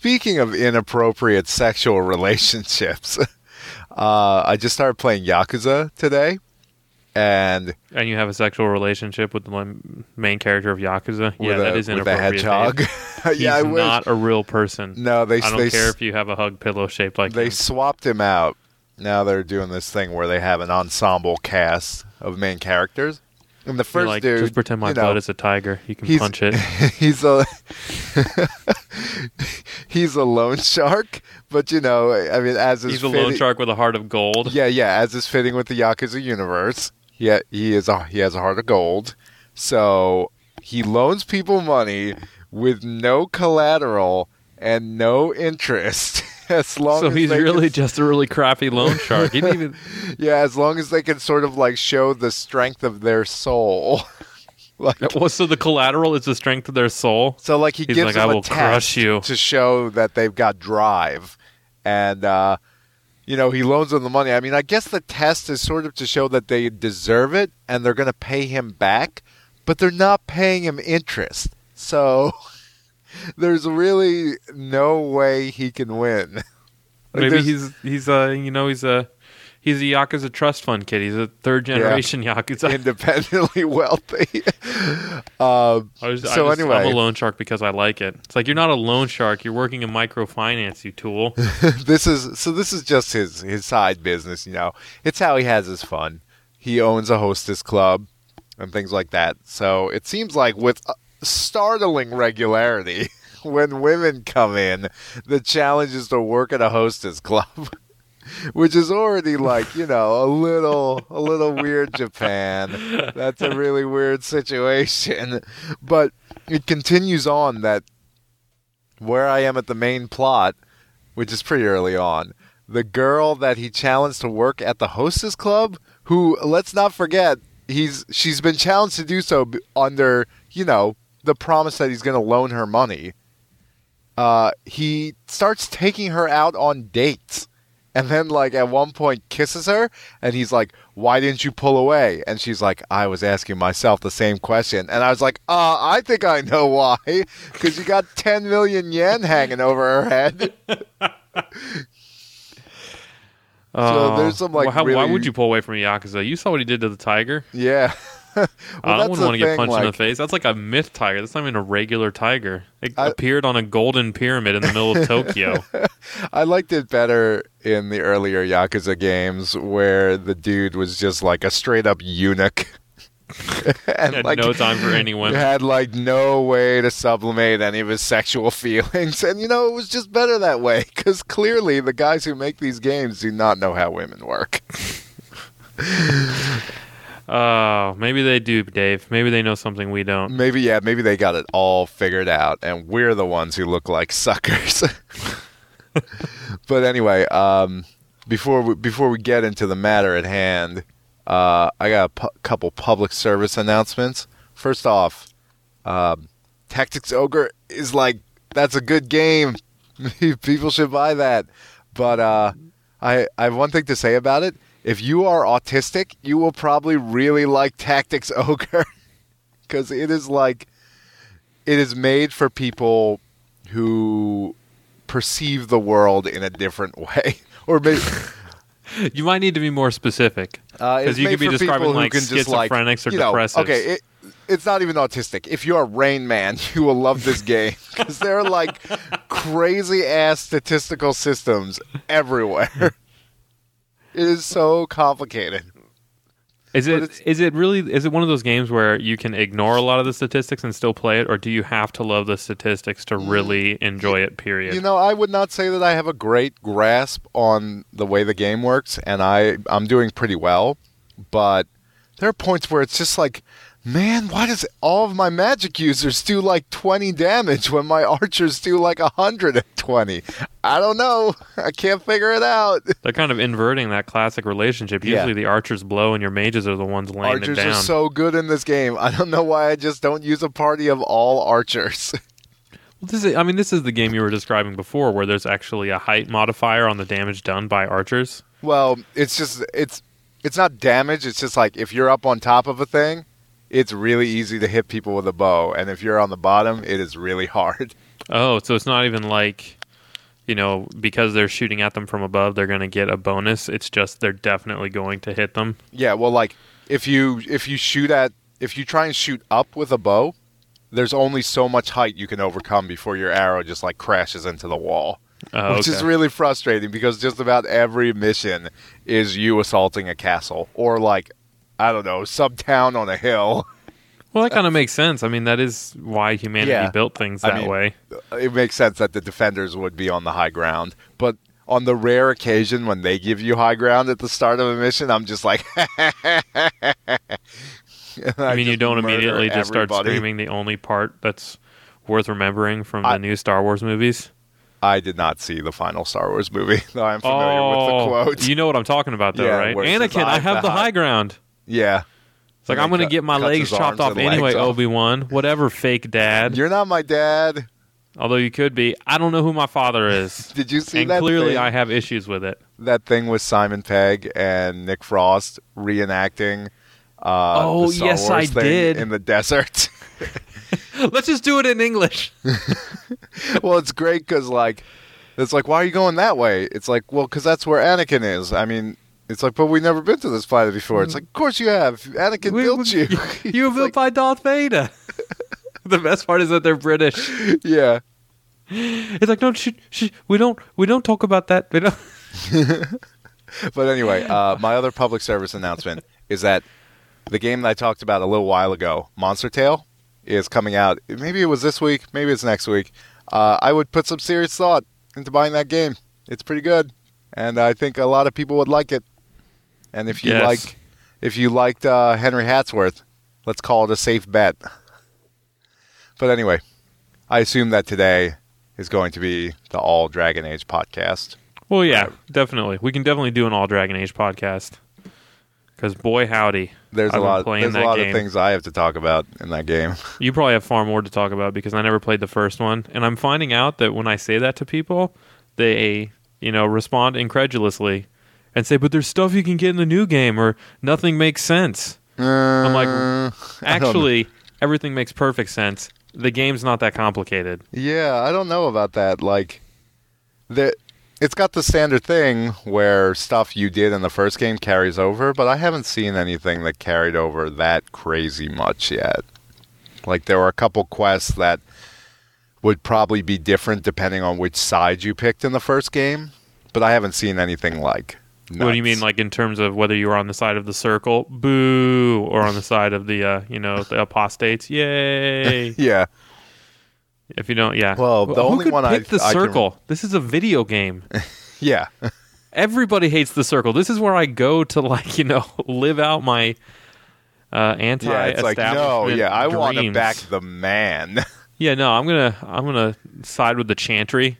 speaking of inappropriate sexual relationships, uh, I just started playing Yakuza today, and And you have a sexual relationship with the main character of Yakuza. yeah, with that a, is with a inappropriate. hedgehog. He's yeah, I wish. not a real person. no, they I don't they care if you have a hug pillow shaped like they him. swapped him out. Now they're doing this thing where they have an ensemble cast of main characters. And the first like, dude, just pretend my you know, blood is a tiger. You can punch it. he's a he's a loan shark, but you know, I mean, as is He's a loan fitting- shark with a heart of gold. Yeah, yeah, as is fitting with the Yakuza universe. Yeah, he is a he has a heart of gold. So he loans people money with no collateral and no interest. As long So as he's really can, just a really crappy loan shark. He didn't even. yeah, as long as they can sort of like show the strength of their soul. like Well, so the collateral is the strength of their soul. so like he He's gives like, them "I a will test crush you." to show that they've got drive and uh you know he loans them the money i mean i guess the test is sort of to show that they deserve it and they're going to pay him back but they're not paying him interest so there's really no way he can win Like, Maybe he's he's uh you know he's a he's a Yakuza trust fund kid. He's a third generation Yakuza. independently wealthy um, I was, so just, anyway. I'm a loan shark because I like it. It's like you're not a loan shark. You're working in microfinance, you tool. this is so this is just his his side business you know it's how he has his fun he owns a hostess club and things like that so it seems like with uh, startling regularity when women come in the challenge is to work at a hostess club which is already like you know a little a little weird japan that's a really weird situation but it continues on that where i am at the main plot which is pretty early on. The girl that he challenged to work at the hostess club, who let's not forget, he's she's been challenged to do so under, you know, the promise that he's going to loan her money. Uh, he starts taking her out on dates. And then, like, at one point, kisses her, and he's like, Why didn't you pull away? And she's like, I was asking myself the same question. And I was like, Uh, I think I know why. Because you got 10 million yen hanging over her head. So there's some, like, well, how, why would you pull away from Yakuza? You saw what he did to the tiger. Yeah. well, I wouldn't want to get punched in the face. That's like a myth tiger. That's not even a regular tiger. It I- appeared on a golden pyramid in the middle of Tokyo. I liked it better in the earlier Yakuza games where the dude was just like a straight up eunuch. and Had like no time for any women. had like no way to sublimate any of his sexual feelings and you know it was just better that way because clearly the guys who make these games do not know how women work Oh, maybe they do, Dave. Maybe they know something we don't. maybe yeah maybe they got it all figured out and we're the ones who look like suckers. But anyway um before we, before we get into the matter at hand uh, i got a pu- couple public service announcements. First off um, tactics ogre is like that's a good game. People should buy that. But uh, I, I have one thing to say about it if you are autistic you will probably really like tactics ogre because it is like it is made for people who perceive the world in a different way or maybe You might need to be more specific. because it's you could be describing, like, just, like, schizophrenics or you know, depressives. okay it, it's not even autistic if you're a rain man you will love this game because there are like crazy ass statistical systems everywhere it is so complicated Is it it's- it really is it one of those games where you can ignore a lot of the statistics and still play it, or do you have to love the statistics to really enjoy it? Period. Mm. You know, I would not say that I have a great grasp on the way the game works, and I I'm doing pretty well. But there are points where it's just like, man, why does all of my magic users do like 20 damage when my archers do like 120? I don't know. I can't figure it out. They're kind of inverting that classic relationship. Yeah. Usually the archers blow and your mages are the ones laying archers it down. are so good in this game. I don't know why I just don't use a party of all archers. Well, this is, I mean, this is the game you were describing before, where there's actually a height modifier on the damage done by archers. Well, it's just it's it's not damage. It's just like if you're up on top of a thing, it's really easy to hit people with a bow, and if you're on the bottom, it is really hard. Oh, so it's not even like you know, because they're shooting at them from above, they're going to get a bonus. It's just they're definitely going to hit them. Yeah, well, like if you if you shoot at if you try and shoot up with a bow, there's only so much height you can overcome before your arrow just like crashes into the wall, Oh, which is really frustrating because just about every mission is you assaulting a castle or like I don't know some town on a hill. well, that kind of makes sense. I mean, that is why humanity Yeah. built things I that mean, way. Uh, it makes sense that the defenders would be on the high ground, but on the rare occasion when they give you high ground at the start of a mission, I'm just like. I mean, you don't immediately just start screaming the only part that's worth remembering from the new Star Wars movies. I did not see the final Star Wars movie, though I'm familiar oh, with the oh, quote. you know what I'm talking about, though, Yeah, right? Anakin, I "I've the the high-" high ground. Yeah. It's like I'm going to get my legs chopped off anyway. Obi Wan. Whatever, fake dad. You're not my dad. Although you could be. I don't know who my father is. Did you see and that clearly thing, I have issues with it. that thing with Simon Pegg and Nick Frost reenacting uh, Oh, yes, Wars I did. in the desert? Let's just do it in English. well, it's great because like it's like why are you going that way? It's like well because that's where Anakin is. I mean. It's like, but we've never been to this planet before. It's like, of course you have. Anakin We- built you. you were built like, by Darth Vader. the best part is that they're British. yeah. It's like no, sh- sh- we don't we don't talk about that. We don't. But anyway, uh, my other public service announcement is that the game that I talked about a little while ago, Monster Tale, is coming out. Maybe it was this week, maybe it's next week. Uh, I would put some serious thought into buying that game. It's pretty good, and I think a lot of people would like it. And if you Yes. like, if you liked uh, Henry Hatsworth, let's call it a safe bet. But anyway, I assume that today is going to be the All Dragon Age podcast. Well, yeah, definitely. We can definitely do an all Dragon Age podcast. Because boy, howdy, There's I've a lot. playing There's a lot game. of things I have to talk about in that game. you probably have far more to talk about because I never played the first one, and I'm finding out that when I say that to people, they you know respond incredulously and say, "But there's stuff you can get in the new game, or nothing makes sense." I'm like, uh, know. Actually, everything makes perfect sense. The game's not that complicated. yeah, I don't know about that. Like, the it's got the standard thing where stuff you did in the first game carries over, but I haven't seen anything that carried over that crazy much yet. Like, there were a couple quests that would probably be different depending on which side you picked in the first game, but I haven't seen anything like. What do you mean, like in terms of whether you were on the side of the circle, boo, or on the side of the, uh, you know, the apostates, yay? Yeah, if you don't, yeah. Well, the Who only could one I- pick the I can- circle. This is a video game. yeah. Everybody hates the circle. This is where I go to, like, you know, live out my uh, anti. Yeah, it's like no, yeah, I want to dreams. back the man. Yeah, no, I'm gonna, I'm gonna side with the Chantry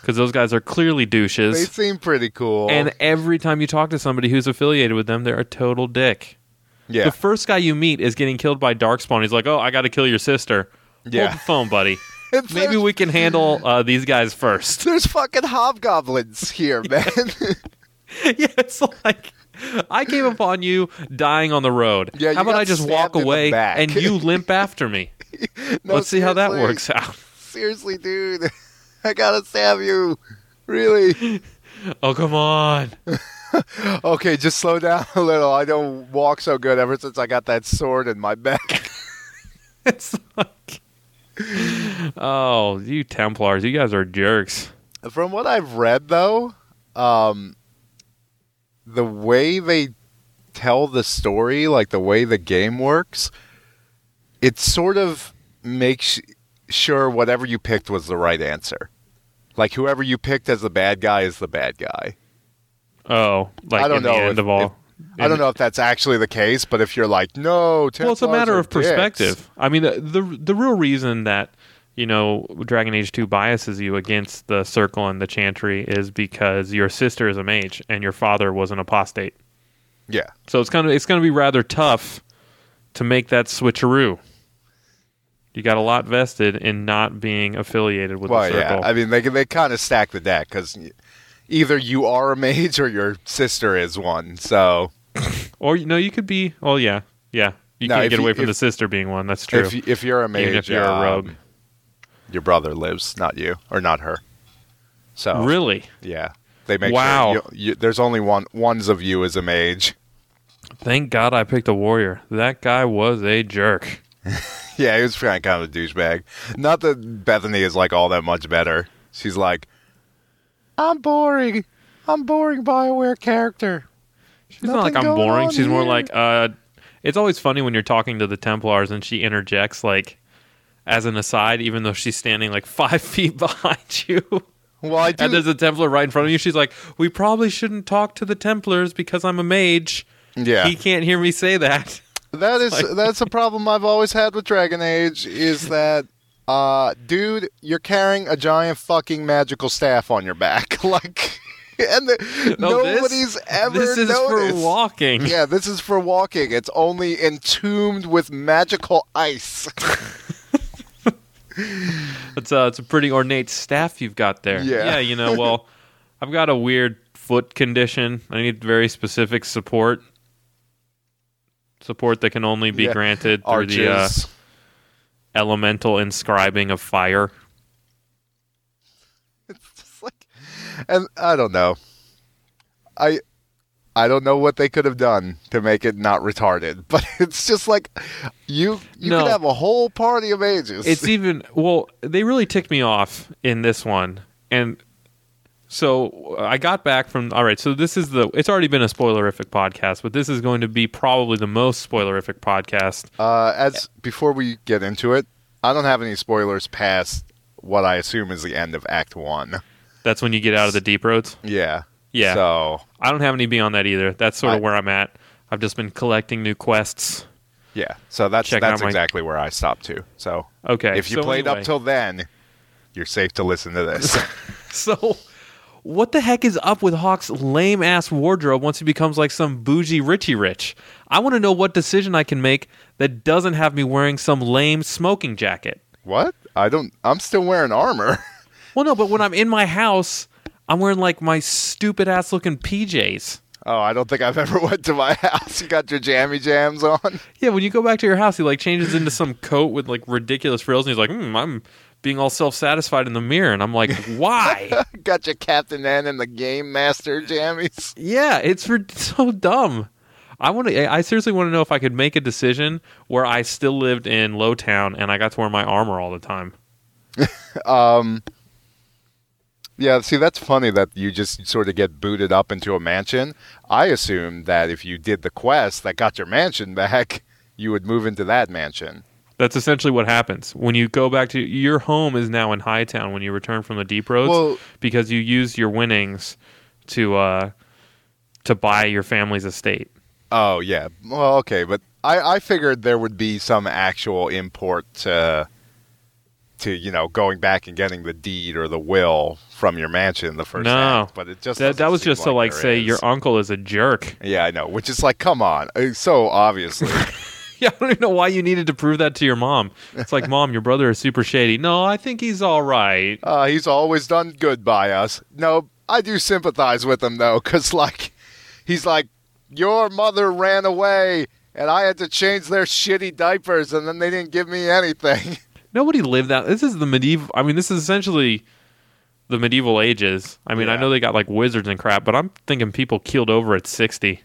because those guys are clearly douches. they seem pretty cool. And every time you talk to somebody who's affiliated with them, they're a total dick. yeah, The first guy you meet is getting killed by Darkspawn. He's like, "Oh, I got to kill your sister." Yeah. Hold the phone, buddy. Maybe we can handle uh, these guys first. there's fucking hobgoblins here, man. yeah, it's like I came upon you dying on the road. Yeah, you How about got I just walk stabbed in the away and you limp after me? No, Let's see how that works out. Seriously, dude, I gotta stab you. Really? Oh, come on. Okay, just slow down a little. I don't walk so good ever since I got that sword in my back. It's like, oh, you Templars, you guys are jerks. From what I've read, though, um, the way they tell the story, like the way the game works, it sort of makes sure whatever you picked was the right answer. Like whoever you picked as the bad guy is the bad guy. Oh, like I don't in know the end if- of all. if- I don't know if that's actually the case, but if you're like, no, well, it's a matter of dicks. perspective. I mean, the, the the real reason that you know Dragon Age Two biases you against the Circle and the Chantry is because your sister is a mage and your father was an apostate. Yeah, So it's kind of it's going to be rather tough to make that switcheroo. You got a lot vested in not being affiliated with well, the circle. yeah. I mean, they they kind of stack the deck because either you are a mage or your sister is one. So or you know, you could be. Oh yeah, yeah. You No, can't get you- away from if- the sister being one. That's true. if if you're a mage, Even if you're a um, rogue. your brother lives, not you, or not her. So Really? yeah, they make Wow. sure you, you, there's only one ones of you as a mage. Thank God I picked a warrior. That guy was a jerk. Yeah, he was kind of, kind of a douchebag. Not that Bethany is like all that much better. She's like, I'm boring. I'm boring Bioware character. She's not like I'm boring. She's more like uh it's always funny when you're talking to the Templars and she interjects like as an aside, even though she's standing like five feet behind you. Well, I do. and there's a Templar right in front of you. She's like, "We probably shouldn't talk to the Templars because I'm a mage. yeah, He can't hear me say that." That is like- that's a problem I've always had with Dragon Age. Is that, uh, dude, you're carrying a giant fucking magical staff on your back, like, and the, No, this- nobody's ever this is noticed. for walking. Yeah, this is for walking. It's only entombed with magical ice. It's a it's a pretty ornate staff you've got there. Yeah. yeah. You know, well, I've got a weird foot condition. I need very specific support. Support that can only be Yeah. granted through the uh, elemental inscribing of fire. It's just like, and I don't know. I I don't know what they could have done to make it not retarded, but it's just like you you No. could have a whole party of ages. It's even well, they really ticked me off in this one, and so I got back from. All right, so this is the. It's already been a spoilerific podcast, but this is going to be probably the most spoilerific podcast. uh, as before we get into it, I don't have any spoilers past what I assume is the end of Act One. That's when you get out of the deep roads. Yeah. Yeah. So I don't have any beyond that either. That's sort of I- where I'm at. I've just been collecting new quests. yeah. So that's that's my- exactly where I stopped too. So Okay. if you so played anyway. up till then, you're safe to listen to this. So, what the heck is up with Hawke's lame ass wardrobe once he becomes like some bougie Richie Rich? I want to know what decision I can make that doesn't have me wearing some lame smoking jacket. what? I don't. I'm still wearing armor. Well, no, but when I'm in my house, I'm wearing like my stupid ass looking PJs. Oh, I don't think I've ever went to my house. You got your jammy jams on. Yeah, when you go back to your house, he like changes into some coat with like ridiculous frills, and he's like, hmm, "I'm being all self satisfied in the mirror," and I'm like, "Why?" got your Captain N and the Game Master jammies. Yeah, it's for, so dumb. I want to. I seriously want to know if I could make a decision where I still lived in Lowtown and I got to wear my armor all the time. Um, yeah, see, that's funny that you just sort of get booted up into a mansion. I assumed that if you did the quest that got your mansion back, you would move into that mansion. That's essentially what happens when you go back to your home. Is now in Hightown when you return from the deep roads Well- because you used your winnings to uh to buy your family's estate. Oh, yeah. Well, okay, but I, I figured there would be some actual import to, to, you know, going back and getting the deed or the will from your mansion the first No. act. But it just That that was just to like say is. your uncle is a jerk. Yeah, I know. Which is like, come on. So obviously. Yeah, I don't even know why you needed to prove that to your mom. It's like, mom, your brother is super shady. No, I think he's all right. uh, he's always done good by us. No, I do sympathize with him though, because like, he's like, your mother ran away, and I had to change their shitty diapers, and then they didn't give me anything. Nobody lived that. This is the medieval. I mean, this is essentially the medieval ages. I mean, I know they got like wizards and crap, but I'm thinking people keeled over at 60.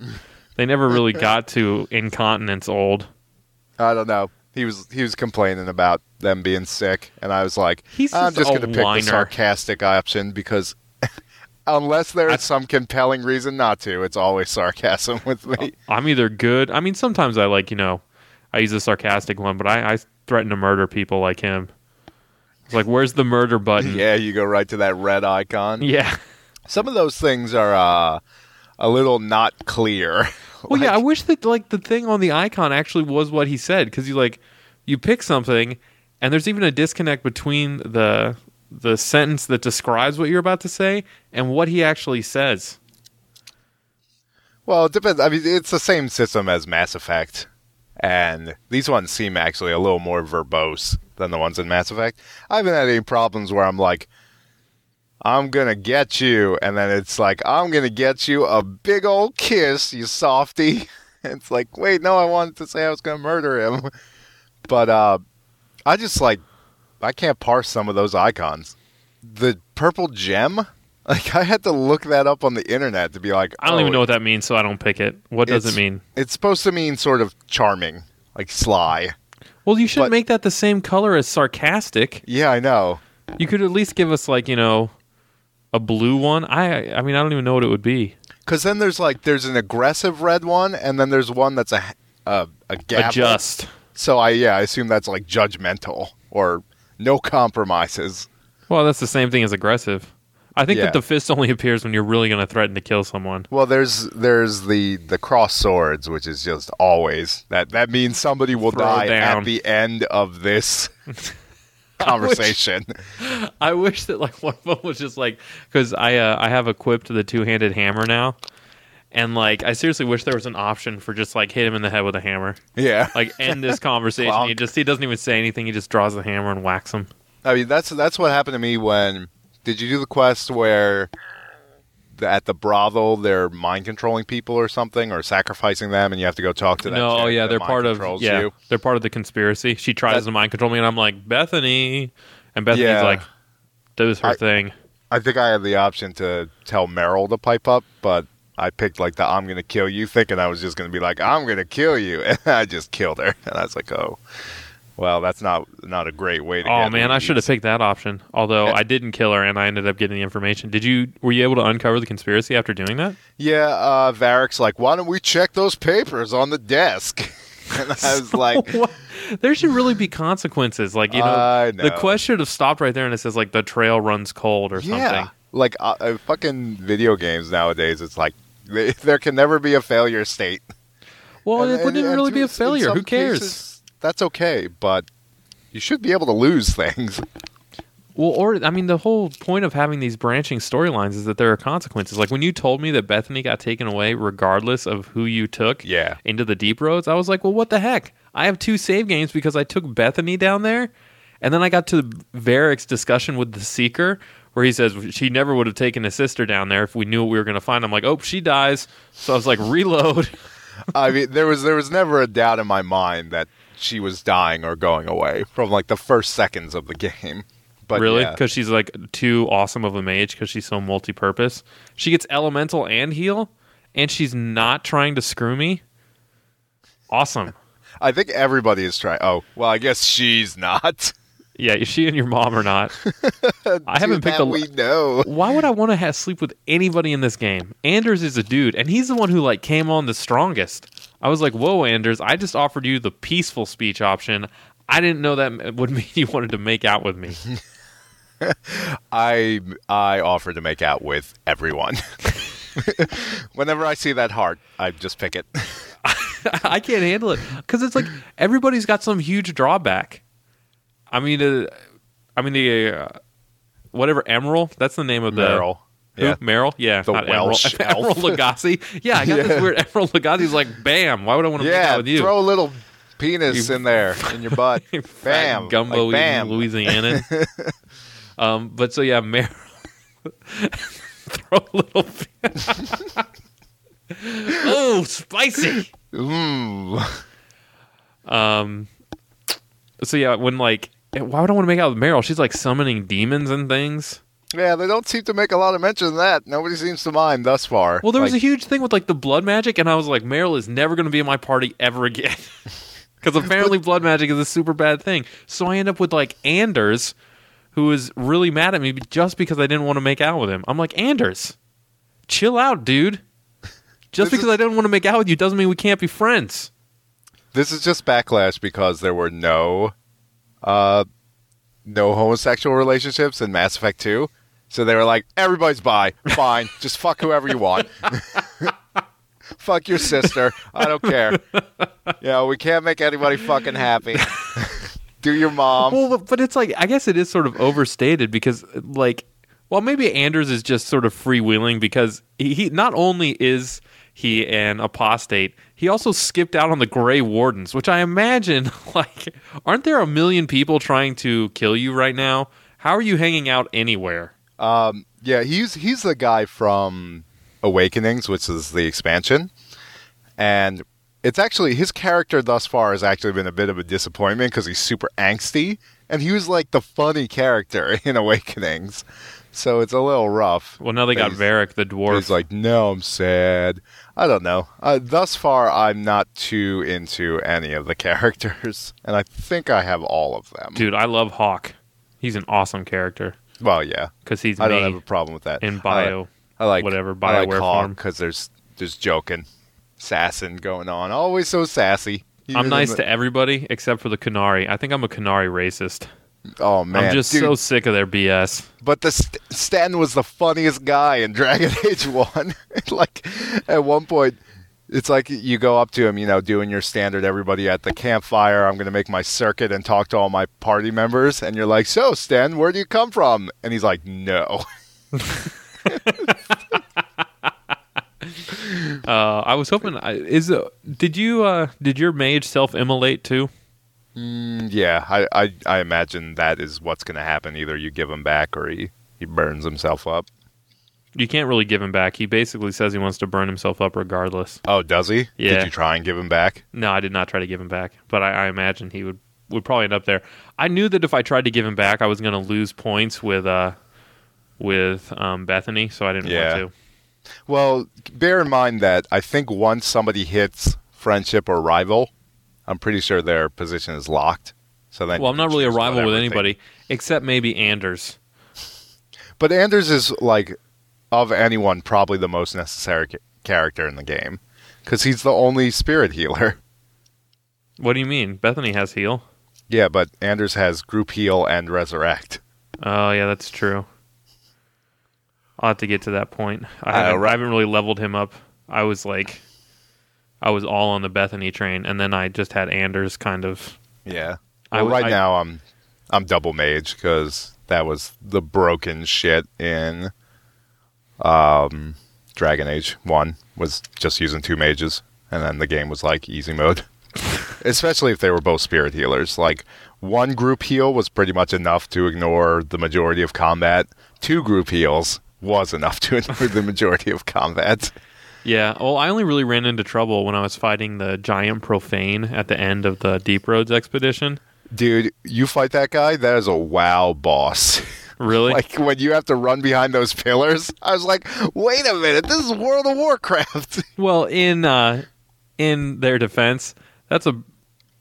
they never really got to incontinence old. I don't know. He was he was complaining about them being sick, and I was like, He's I'm just just going to pick whiner. the sarcastic option because. Unless there is some compelling reason not to, it's always sarcasm with me. I'm either good. I mean, sometimes I like, you know, I use a sarcastic one, but I, I threaten to murder people like him. It's like, where's the murder button? Yeah, you go right to that red icon. Yeah. Some of those things are uh, a little not clear. Well, yeah, I wish that like the thing on the icon actually was what he said because you like you pick something and there's even a disconnect between the the sentence that describes what you're about to say and what he actually says. well, it depends. I mean, it's the same system as Mass Effect, and these ones seem actually a little more verbose than the ones in Mass Effect. I haven't had any problems where I'm like, "I'm gonna get you," and then it's like, "I'm gonna get you a big old kiss, you softy." it's like, wait, no, I wanted to say I was gonna murder him, but uh, I just like, I can't parse some of those icons. The purple gem Like I had to look that up on the internet to be like, I don't oh, even know what that means, so I don't pick it. What does it mean? It's supposed to mean sort of charming, like sly. Well, you should but- make that the same color as sarcastic. Yeah, I know. You could at least give us like you know a blue one. I I mean I don't even know what it would be. Because then there's like there's an aggressive red one, and then there's one that's a a, a gavel. Adjust. So I yeah, I assume that's like judgmental or no compromises. Well, that's the same thing as aggressive. I think Yeah. that the fist only appears when you're really going to threaten to kill someone. Well, there's there's the the cross swords, which is just always that that means somebody will Throw die down. at the end of this conversation. I wish that like one of them was just like because I uh, I have equipped the two handed hammer now, and like I seriously wish there was an option for just like hit him in the head with a hammer, yeah, like end this conversation. He just he doesn't even say anything. He just draws the hammer and whacks him. I mean that's that's what happened to me when did you do the quest where at the brothel they're mind controlling people or something or sacrificing them and you have to go talk to them. No, oh yeah, they're part of yeah, you. they're part of the conspiracy. She tries That- to mind control me, and I'm like Bethany, and Bethany's Yeah. like does her I- thing. I think I had the option to tell Merrill to pipe up, but I picked like the "I'm gonna kill you" thinking I was just gonna be like "I'm gonna kill you," and I just killed her, and I was like, "Oh, well, that's not not a great way to." Oh man, I should have picked that option. Although I didn't kill her, and I ended up getting the information. Did you? Were you able to uncover the conspiracy after doing that? Yeah, uh, Varric's like, "Why don't we check those papers on the desk?" and I was like, there should really be consequences. Like you know, I the know. quest should have stopped right there, and it says like the trail runs cold or "Yeah." something. Like uh, uh, fucking video games nowadays, it's like they, there can never be a failure state. Well, And- it wouldn't and really be a failure. Who cares? cases, that's okay, but you should be able to lose things. Well, or I mean, the whole point of having these branching storylines is that there are consequences. Like when you told me that Bethany got taken away, regardless of who you took Yeah. into the deep roads, I was like, well, what the heck? I have two save games because I took Bethany down there, and then I got to Varric's discussion with the Seeker, where he says she never would have taken his sister down there if we knew what we were going to find. I'm like, oh, she dies. So I was like, reload. I mean, there was there was never a doubt in my mind that she was dying or going away from like the first seconds of the game. But really? yeah. Because she's like too awesome of a mage because she's so multi-purpose. She gets elemental and heal, and she's not trying to screw me. Awesome. I think everybody is trying. Oh, well, I guess she's not. Yeah, is she and your mom are not. I haven't picked a. We know. Why would I want to have sleep with anybody in this game? Anders is a dude, and he's the one who like came on the strongest. I was like, "Whoa, Anders! I just offered you the peaceful speech option. I didn't know that would mean you wanted to make out with me." I I offer to make out with everyone. Whenever I see that heart, I just pick it. I can't handle it because it's like everybody's got some huge drawback. I mean, uh, I mean the uh, whatever Emeril. That's the name of the Who? Yeah. Merrill. Yeah, The not Welsh Emeril. Lagasse. Yeah, I got Yeah. this weird Emeril Lagasse's like, bam. Why would I want to make out with you? throw a little penis You in there in your butt. Bam, gumbo like, bam. Louisiana. um, but so yeah, Merrill. throw a little. oh, spicy. Mm. Um. So yeah, when like, why would I want to make out with Merrill? She's like summoning demons and things. Yeah, they don't seem to make a lot of mention of that. Nobody seems to mind thus far. Well, there was a huge thing with like the blood magic, and I was like, Merrill is never going to be in my party ever again. Because apparently, blood magic is a super bad thing. So I end up with like Anders, who is really mad at me just because I didn't want to make out with him. I'm like, Anders, chill out, dude. Just because is- I didn't want to make out with you doesn't mean we can't be friends. This is just backlash because there were no, uh, no homosexual relationships in Mass Effect Two. So they were like, everybody's bi, fine, just fuck whoever you want. fuck your sister, I don't care. You know, we can't make anybody fucking happy. Do your mom. well, but it's like I guess it is sort of overstated because like, well, maybe Anders is just sort of freewheeling because he, he not only is he an apostate, he also skipped out on the Grey Wardens, which I imagine like aren't there a million people trying to kill you right now? How are you hanging out anywhere? Um, yeah, he's he's the guy from Awakenings, which is the expansion, and it's actually his character thus far has actually been a bit of a disappointment because he's super angsty, and he was like the funny character in Awakenings. So it's a little rough. Well, now they got He's- Varric the dwarf. He's like, no, I'm sad. I don't know. Uh, thus far, I'm not too into any of the characters, and I think I have all of them. Dude, I love Hawke. He's an awesome character Well, yeah, because he's I don't have a problem with that. in I bio. I like whatever, I like Hawke because there's there's joking, sassing going on. Always so sassy. Even I'm nice the- to everybody except for the Qunari. I think I'm a Qunari racist. Oh man, I'm just dude, so sick of their BS. But the St- Stanton was the funniest guy in Dragon Age One. like at one point, it's like you go up to him, you know, doing your standard everybody at the campfire. I'm going to make my circuit and talk to all my party members, and you're like, "So, Sten, where do you come from?" And he's like, "No." Uh, I was hoping. I- Is uh, did you uh, did your mage self immolate too? Mm, yeah, I, I I imagine that is what's going to happen. Either you give him back, or he he burns himself up. You can't really give him back. He basically says he wants to burn himself up regardless. Oh, does he? Yeah. Did you try and give him back? No, I did not try to give him back, but I, I imagine he would would probably end up there. I knew that if I tried to give him back, I was going to lose points with uh with um, Bethany, so I didn't Yeah. want to. Well, bear in mind that I think once somebody hits friendship or rival, I'm pretty sure their position is locked. So then, Well, I'm not really a rival with anybody except maybe Anders. But Anders is like of anyone probably the most necessary ca- character in the game because he's the only spirit healer. What do you mean? Bethany has heal. Yeah, but Anders has group heal and resurrect. Oh yeah, that's true. I'll have to get to that point. I haven't, I haven't really leveled him up. I was like, I was all on the Bethany train, and then I just had Anders kind of. Yeah. Well, w- right I- now I'm I'm double mage because that was the broken shit in um, Dragon Age One was just using two mages, and then the game was like easy mode. Especially if they were both spirit healers. Like one group heal was pretty much enough to ignore the majority of combat. Two group heals was enough to ignore the majority of combat. Yeah. Well, I only really ran into trouble when I was fighting the giant profane at the end of the Deep Roads expedition. Dude, you fight that guy, that is a wow boss. Really? Like when you have to run behind those pillars, I was like, "Wait a minute, this is World of Warcraft." well, in uh, in their defense, that's a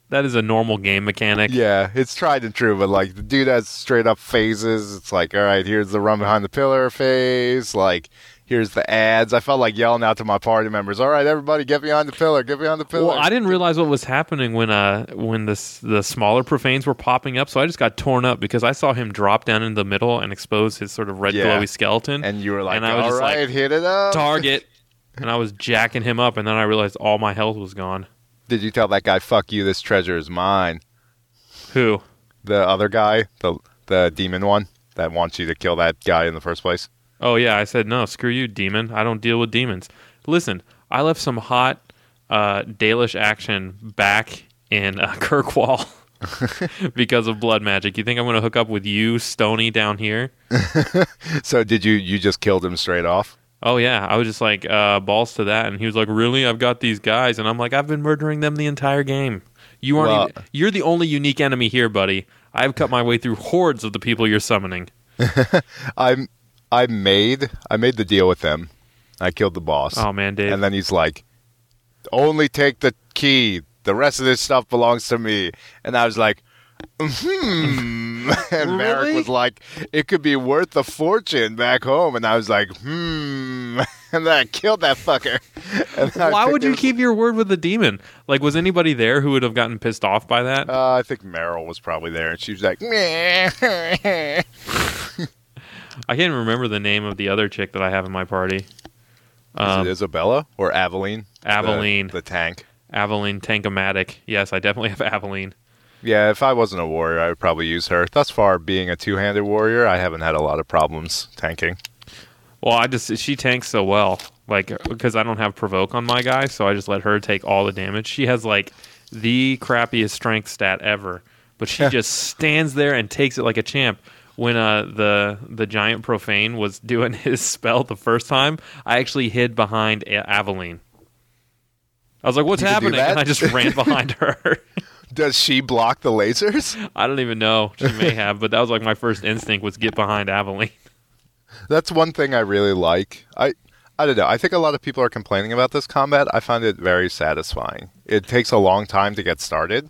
that is a normal game mechanic. yeah, it's tried and true, but like the dude has straight up phases. It's like, all right, here's the run behind the pillar phase. Like, here's the ads. I felt like yelling out to my party members, "All right, everybody, get behind the pillar, get behind the pillar." Well, I didn't realize what was happening when uh when the the smaller profanes were popping up, so I just got torn up because I saw him drop down in the middle and expose his sort of red Yeah. glowy skeleton. and you were like, and I was "All just like, hit it up." target, and I was jacking him up, and then I realized all my health was gone. Did you tell that guy, "Fuck you, this treasure is mine"? Who? The other guy, the the demon one that wants you to kill that guy in the first place. Oh yeah, I said no. Screw you, demon. I don't deal with demons. Listen, I left some hot uh, Dalish action back in uh, Kirkwall because of blood magic. You think I'm going to hook up with you, Stony, down here? So did you? You just killed him straight off? Oh yeah, I was just like uh, balls to that, and he was like, "Really? I've got these guys," and I'm like, "I've been murdering them the entire game. You aren't. Well- even, you're the only unique enemy here, buddy. I've cut my way through hordes of the people you're summoning." I I made I made the deal with them. I killed the boss. Oh man, Dave. And then he's like, "Only take the key. The rest of this stuff belongs to me." And I was like, "Hmm." And Merrick was like, "It could be worth a fortune back home." And I was like, "Hmm." And then I killed that fucker. Why would you his- keep your word with the demon? Like, was anybody there who would have gotten pissed off by that? Uh, I think Merrill was probably there, and she was like, "Meh." I can't even remember the name of the other chick that I have in my party. Is Um, it Isabela or Aveline? The- Aveline. the tank. Aveline Tankomatic. Yes, I definitely have Aveline. Yeah, if I wasn't a warrior, I would probably use her. Thus far, being a two-handed warrior, I haven't had a lot of problems tanking. Well, I just she tanks so well, like because I don't have provoke on my guy, so I just let her take all the damage. She has like the crappiest strength stat ever, but she just stands there and takes it like a champ. When uh, the the giant profane was doing his spell the first time, I actually hid behind A- Aveline. I was like, "What's You can do happening?" And I just ran behind her. Does she block the lasers? I don't even know. She may have, but that was like my first instinct was get behind Aveline. That's one thing I really like. I I don't know. I think a lot of people are complaining about this combat. I find it very satisfying. It takes a long time to get started.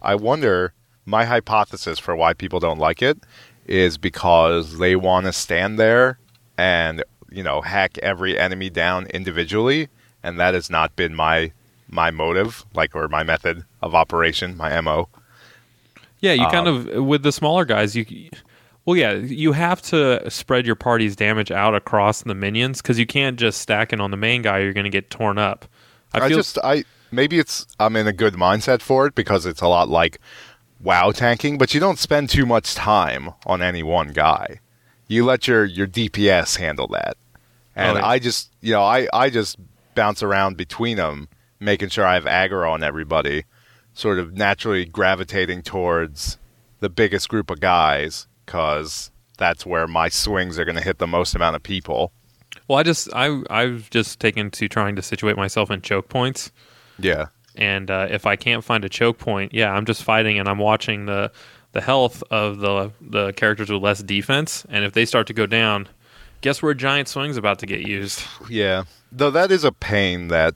I wonder my hypothesis for why people don't like it is because they want to stand there and, you know, hack every enemy down individually, and that has not been my my motive, like or my method of operation, my MO. Yeah, you kind Um, of with the smaller guys, you well, yeah, you have to spread your party's damage out across the minions because you can't just stack it on the main guy. You're going to get torn up. I I feel just I maybe it's I'm in a good mindset for it because it's a lot like WoW tanking, but you don't spend too much time on any one guy. You let your your DPS handle that, and Oh, yeah. I just you know I I just bounce around between them, making sure I have aggro on everybody, sort of naturally gravitating towards the biggest group of guys because that's where my swings are going to hit the most amount of people. well, I just I I've just taken to trying to situate myself in choke points. Yeah. And uh, if I can't find a choke point, yeah, I'm just fighting and I'm watching the the health of the the characters with less defense, and if they start to go down, guess where giant swing's about to get used? Yeah. Though that is a pain that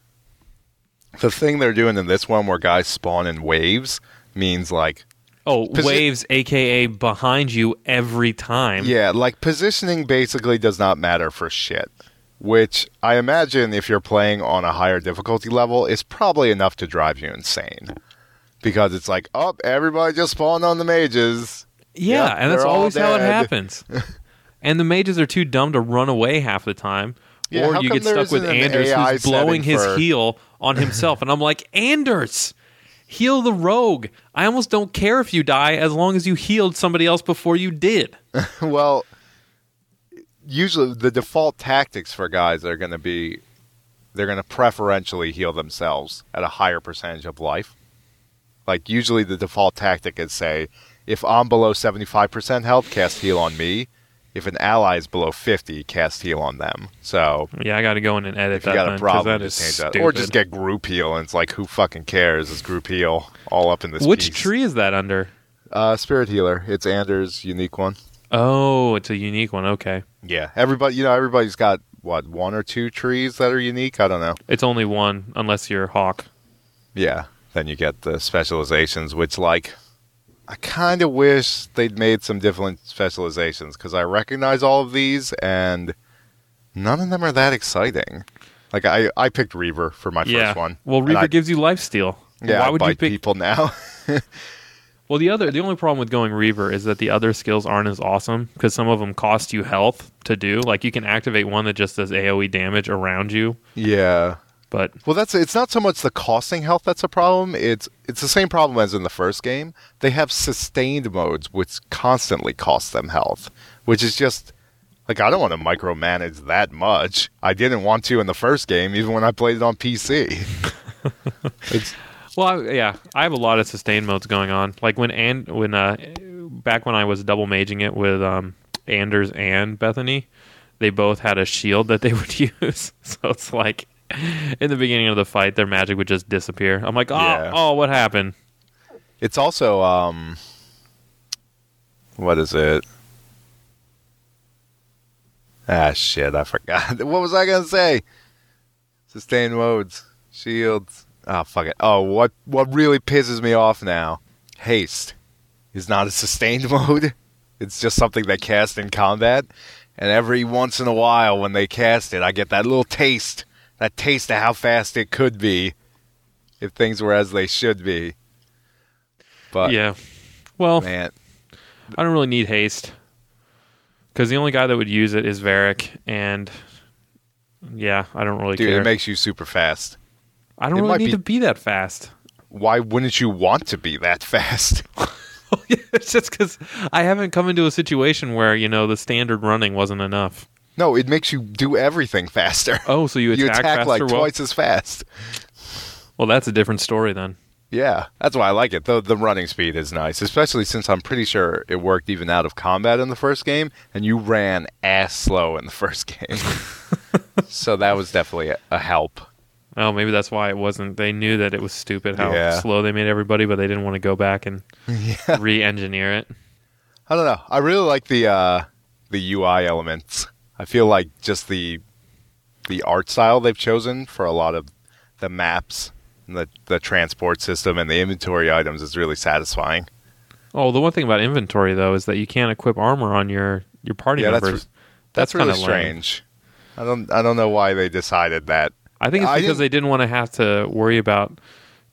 the thing they're doing in this one where guys spawn in waves means like Oh, Posi- waves, aka behind you every time. yeah, like positioning basically does not matter for shit. Which I imagine if you're playing on a higher difficulty level is probably enough to drive you insane. Because it's like, oh, everybody just spawned on the mages. Yeah, Yep, and that's always how it happens. and the mages are too dumb to run away half the time. Yeah, or you get stuck with an Anders who's blowing his for- heal on himself. and I'm like, Anders, heal the rogue. I almost don't care if you die as long as you healed somebody else before you did. well, usually the default tactics for guys are going to be they're going to preferentially heal themselves at a higher percentage of life. Like usually the default tactic is say if I'm below 75% health, cast heal on me. If an ally is below 50, cast heal on them. So Yeah, I got to go in and edit if you that. got then, a problem, just change that. Or just get group heal, and it's like, who fucking cares? Is group heal all up in this Which piece. tree is that under? Uh, Spirit Healer. It's Anders' unique one. Oh, it's a unique one. Okay, Yeah, everybody, you know, everybody's got what one or two trees that are unique. I don't know. it's only one unless you're Hawke. Yeah, then you get the specializations, which like I kind of wish they'd made some different specializations because I recognize all of these and none of them are that exciting. Like I, I picked Reaver for my yeah. first one. Well, Reaver I, gives you life steal. yeah, Why would you pick? people now? Well, the other, the only problem with going Reaver is that the other skills aren't as awesome because some of them cost you health to do. Like you can activate one that just does AOE damage around you, yeah. but Well, that's it's not so much the costing health that's a problem. It's it's the same problem as in the first game. They have sustained modes which constantly cost them health, which is just like I don't want to micromanage that much. I didn't want to in the first game, even when I played it on PC. it's Well, I, yeah, I have a lot of sustain modes going on. Like when and when uh, back when I was double maging it with um, Anders and Bethany, they both had a shield that they would use. so it's like in the beginning of the fight, their magic would just disappear. I'm like, oh, Yeah. oh, what happened? it's also um what is it? Ah shit, I forgot. What was I gonna say? Sustain modes, shields. Oh fuck it. Oh, what what really pisses me off now? Haste is not a sustained mode. It's just something they cast in combat, and every once in a while when they cast it, I get that little taste, that taste of how fast it could be if things were as they should be. But yeah. Well, man, I don't really need haste because the only guy that would use it is Varric, and yeah, I don't really dude, care. it makes you super fast. I don't it really need be- to be that fast. Why wouldn't you want to be that fast? it's just because I haven't come into a situation where you know the standard running wasn't enough. no, it makes you do everything faster. Oh, so you attack, you attack faster? like well, twice as fast. well, that's a different story then. Yeah, that's why I like it. The the running speed is nice, especially since I'm pretty sure it worked even out of combat in the first game, and you ran ass slow in the first game. so that was definitely a, a help. Oh, maybe that's why it wasn't. They knew that it was stupid how Yeah. slow they made everybody, but they didn't want to go back and yeah. re-engineer it. I don't know. I really like the uh, the UI elements. I feel like just the the art style they've chosen for a lot of the maps and the the transport system and the inventory items is really satisfying. Oh, the one thing about inventory though is that you can't equip armor on your your party Yeah, that's members. re- That's, really kinda lame. strange. I don't I don't know why they decided that. I think it's I because didn't- they didn't want to have to worry about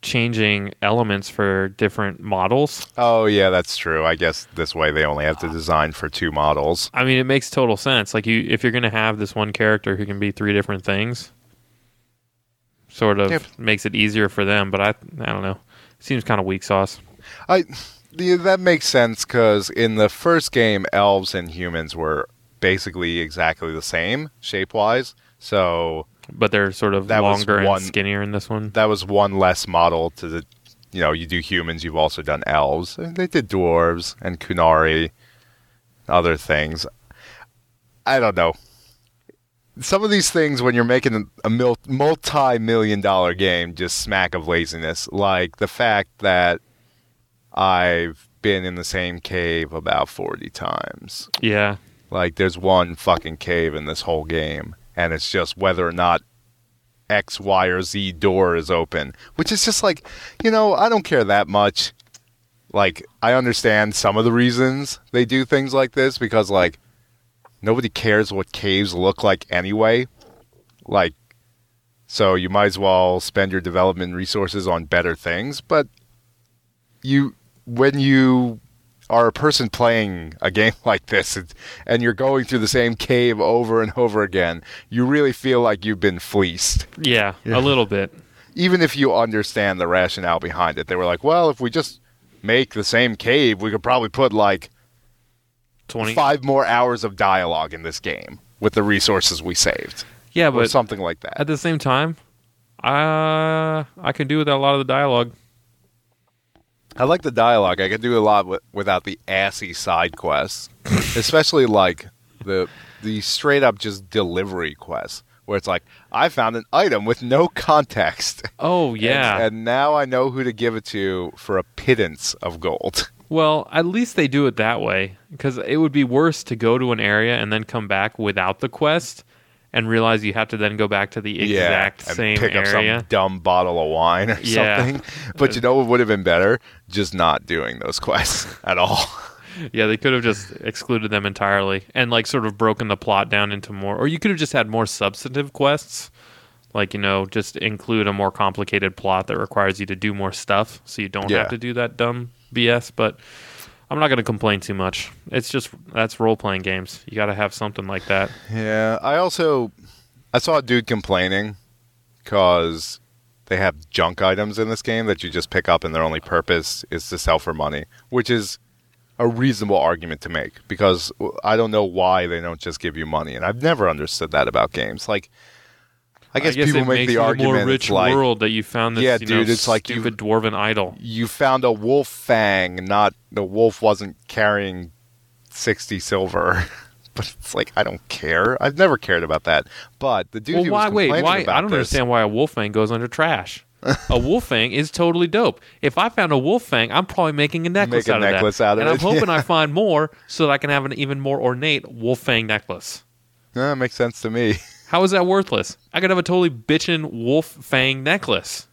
changing elements for different models. Oh yeah, that's true. I guess this way they only have to design for two models. I mean, it makes total sense. Like you, if you're going to have this one character who can be three different things, sort of Yep. makes it easier for them. But I, I don't know. Seems kind of weak sauce. I that makes sense because in the first game, elves and humans were basically exactly the same shape wise. So But they're sort of That longer one- and skinnier in this one. that was one less model to the. You know, you do humans. You've also done elves. They did dwarves and Qunari, other things. I don't know. Some of these things, when you're making a multi-million dollar game, just smack of laziness. Like the fact that I've been in the same cave about forty times. Yeah, Like there's one fucking cave in this whole game, and it's just whether or not X, Y, or Z door is open, which is just like, you know, I don't care that much. Like I understand some of the reasons they do things like this because like nobody cares what caves look like anyway. Like so you might as well spend your development resources on better things, but you when you are a person playing a game like this and- and you're going through the same cave over and over again, you really feel like you've been fleeced. yeah, Yeah. a little bit. Even if you understand the rationale behind it. They were like, well, if we just make the same cave, we could probably put like Twenty. five more hours of dialogue in this game with the resources we saved. Yeah, or but something like that. at the same time, I I can do without a lot of the dialogue. I like the dialogue. I could do a lot with, without the assy side quests, especially like the the straight up just delivery quests, where it's like I found an item with no context. Oh And- yeah. and, now I know who to give it to for a pittance of gold. Well, at least they do it that way because it would be worse to go to an area and then come back without the quest and realize you have to then go back to the exact yeah, same pick up area. some dumb bottle of wine or Yeah. something. But you know what would have been better? Just not doing those quests at all. Yeah, they could have just excluded them entirely and like sort of broken the plot down into more or you could have just had more substantive quests. Like, you know, just include a more complicated plot that requires you to do more stuff so you don't Yeah. have to do that dumb BS, but I'm not going to complain too much. It's just that's role-playing games. You got to have something like that. Yeah, I also I saw a dude complaining because they have junk items in this game that you just pick up and their only purpose is to sell for money, which is a reasonable argument to make because I don't know why they don't just give you money, and I've never understood that about games. Like, I guess, people it make makes the argument more rich like world that you found this Yeah, you know, dude, it's like you- stupid dwarven idol. you found a wolf fang, not the wolf wasn't carrying sixty silver. But it's like I don't care. I've never cared about that. But the dude Well, who why was wait? Why? about I don't this, understand why a wolf fang goes under trash. a wolf fang is totally dope. If I found a wolf fang, I'm probably making a necklace Make a out of necklace that. out of and it, I'm hoping yeah. I find more so that I can have an even more ornate wolf fang necklace. Yeah, makes sense to me. How is that worthless? I could have a totally bitchin' wolf fang necklace.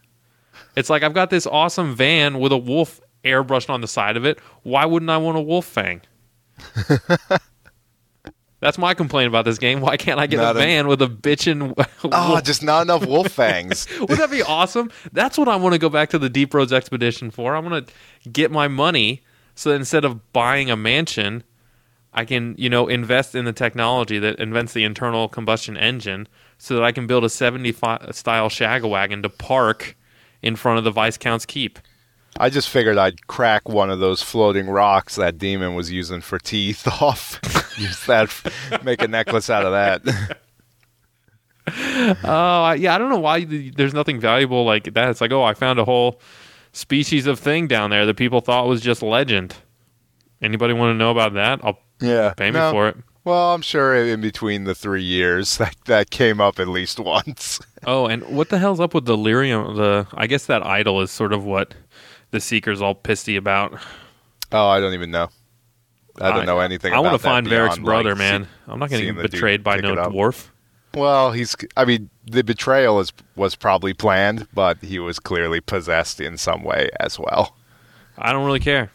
It's like I've got this awesome van with a wolf airbrushed on the side of it. Why wouldn't I want a wolf fang? That's my complaint about this game. Why can't I get Not a a- van with a bitchin' Oh, wolf? just not enough wolf fangs. Wouldn't that be awesome? That's what I want to go back to the Deep Roads Expedition for. I want to get my money so that instead of buying a mansion, I can, you know, invest in the technology that invents the internal combustion engine so that I can build a 70 fi- style Shagawagon to park in front of the Viscount's Keep. I just figured I'd crack one of those floating rocks that demon was using for teeth off. Use that, make a necklace out of that. Oh, I yeah, I don't know why there's nothing valuable like that. It's like, oh, I found a whole species of thing down there that people thought was just legend. Anybody want to know about that? I'll Yeah, pay me no, for it. Well, I'm sure in between the three years that that came up at least once. Oh, and what the hell's up with the lyrium? The I guess that idol is sort of what the Seeker's all pissy about. Oh, I don't even know. I don't know anything. I want to find Varric's brother, man. I'm not going to get betrayed by no dwarf. Well, he's. I mean, the betrayal is was probably planned, but he was clearly possessed in some way as well. I don't really care.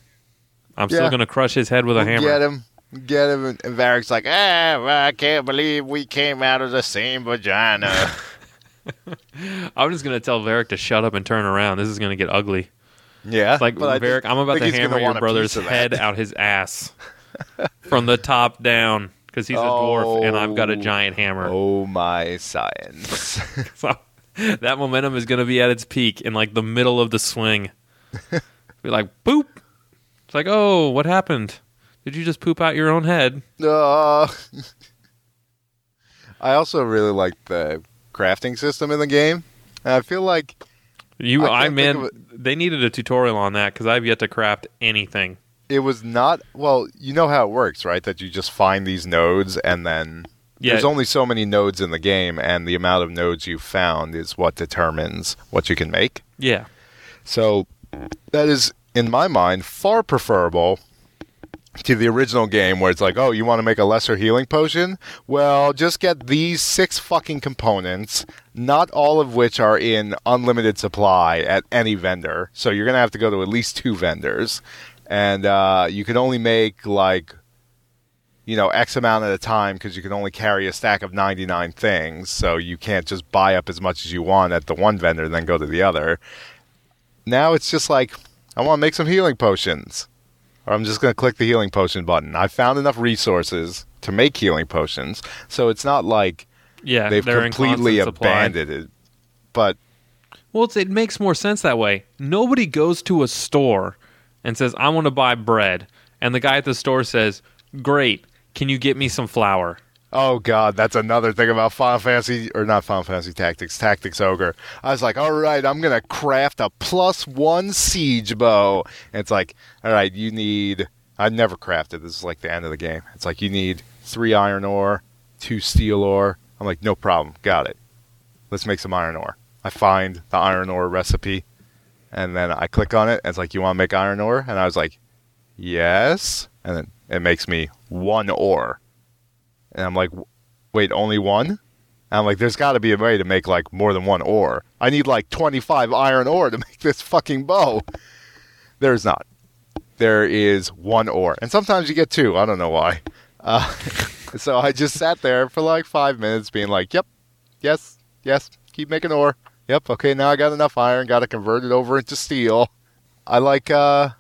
I'm still going to crush his head with a hammer. Get him, get him, and, Varric's like, ah, well, I can't believe we came out of the same vagina. I'm just going to tell Varric to shut up and turn around. This is going to get ugly. yeah, It's like but I Varric, think- I'm about to hammer your brother's piece of that. head out his ass from the top down because he's a dwarf and I've got a Oh. giant hammer. Oh my science! So that momentum is going to be at its peak in like the middle of the swing. be like boop. It's like, oh, what happened? Did you just poop out your own head? Uh, I also really like the crafting system in the game. I feel like You, I I, man, they needed a tutorial on that because I've yet to craft anything. it was not well. You know how it works, right? That you just find these nodes, and then Yeah, there's only so many nodes in the game, and the amount of nodes you found is what determines what you can make. yeah, So that is, in my mind, far preferable to the original game where it's like, oh, you want to make a lesser healing potion? Well, just get these six fucking components, not all of which are in unlimited supply at any vendor. So you're going to have to go to at least two vendors. And uh, you can only make like you know, X amount at a time because you can only carry a stack of 99 things. So you can't just buy up as much as you want at the one vendor and then go to the other. Now it's just like, I want to make some healing potions. Or I'm just going to click the healing potion button. I found enough resources to make healing potions. So it's not like yeah. they've completely abandoned it. But Well, it's, it makes more sense that way. Nobody goes to a store and says, "I want to buy bread," and the guy at the store says, "Great, can you get me some flour?" Oh god, that's another thing about Final Fantasy or not Final Fantasy Tactics, Tactics Ogre. I was like, all right, I'm gonna craft a plus one siege bow. And it's like, all right, you need. I never crafted. This is like the end of the game. It's like you need three iron ore, two steel ore. I'm like, no problem, got it. Let's make some iron ore. I find the iron ore recipe, and then I click on it. And it's like, you want to make iron ore? And I was like, yes. And then it makes me one ore. And I'm like, wait, only one? And I'm like, there's got to be a way to make like more than one ore. I need like 25 iron ore to make this fucking bow. There's not. There is one ore, and sometimes you get two. I don't know why. Uh, so I just sat there for like five minutes, being like, "Yep, yes, yes, keep making ore. Yep, okay, now I got enough iron. Got to convert it over into steel." I like uh,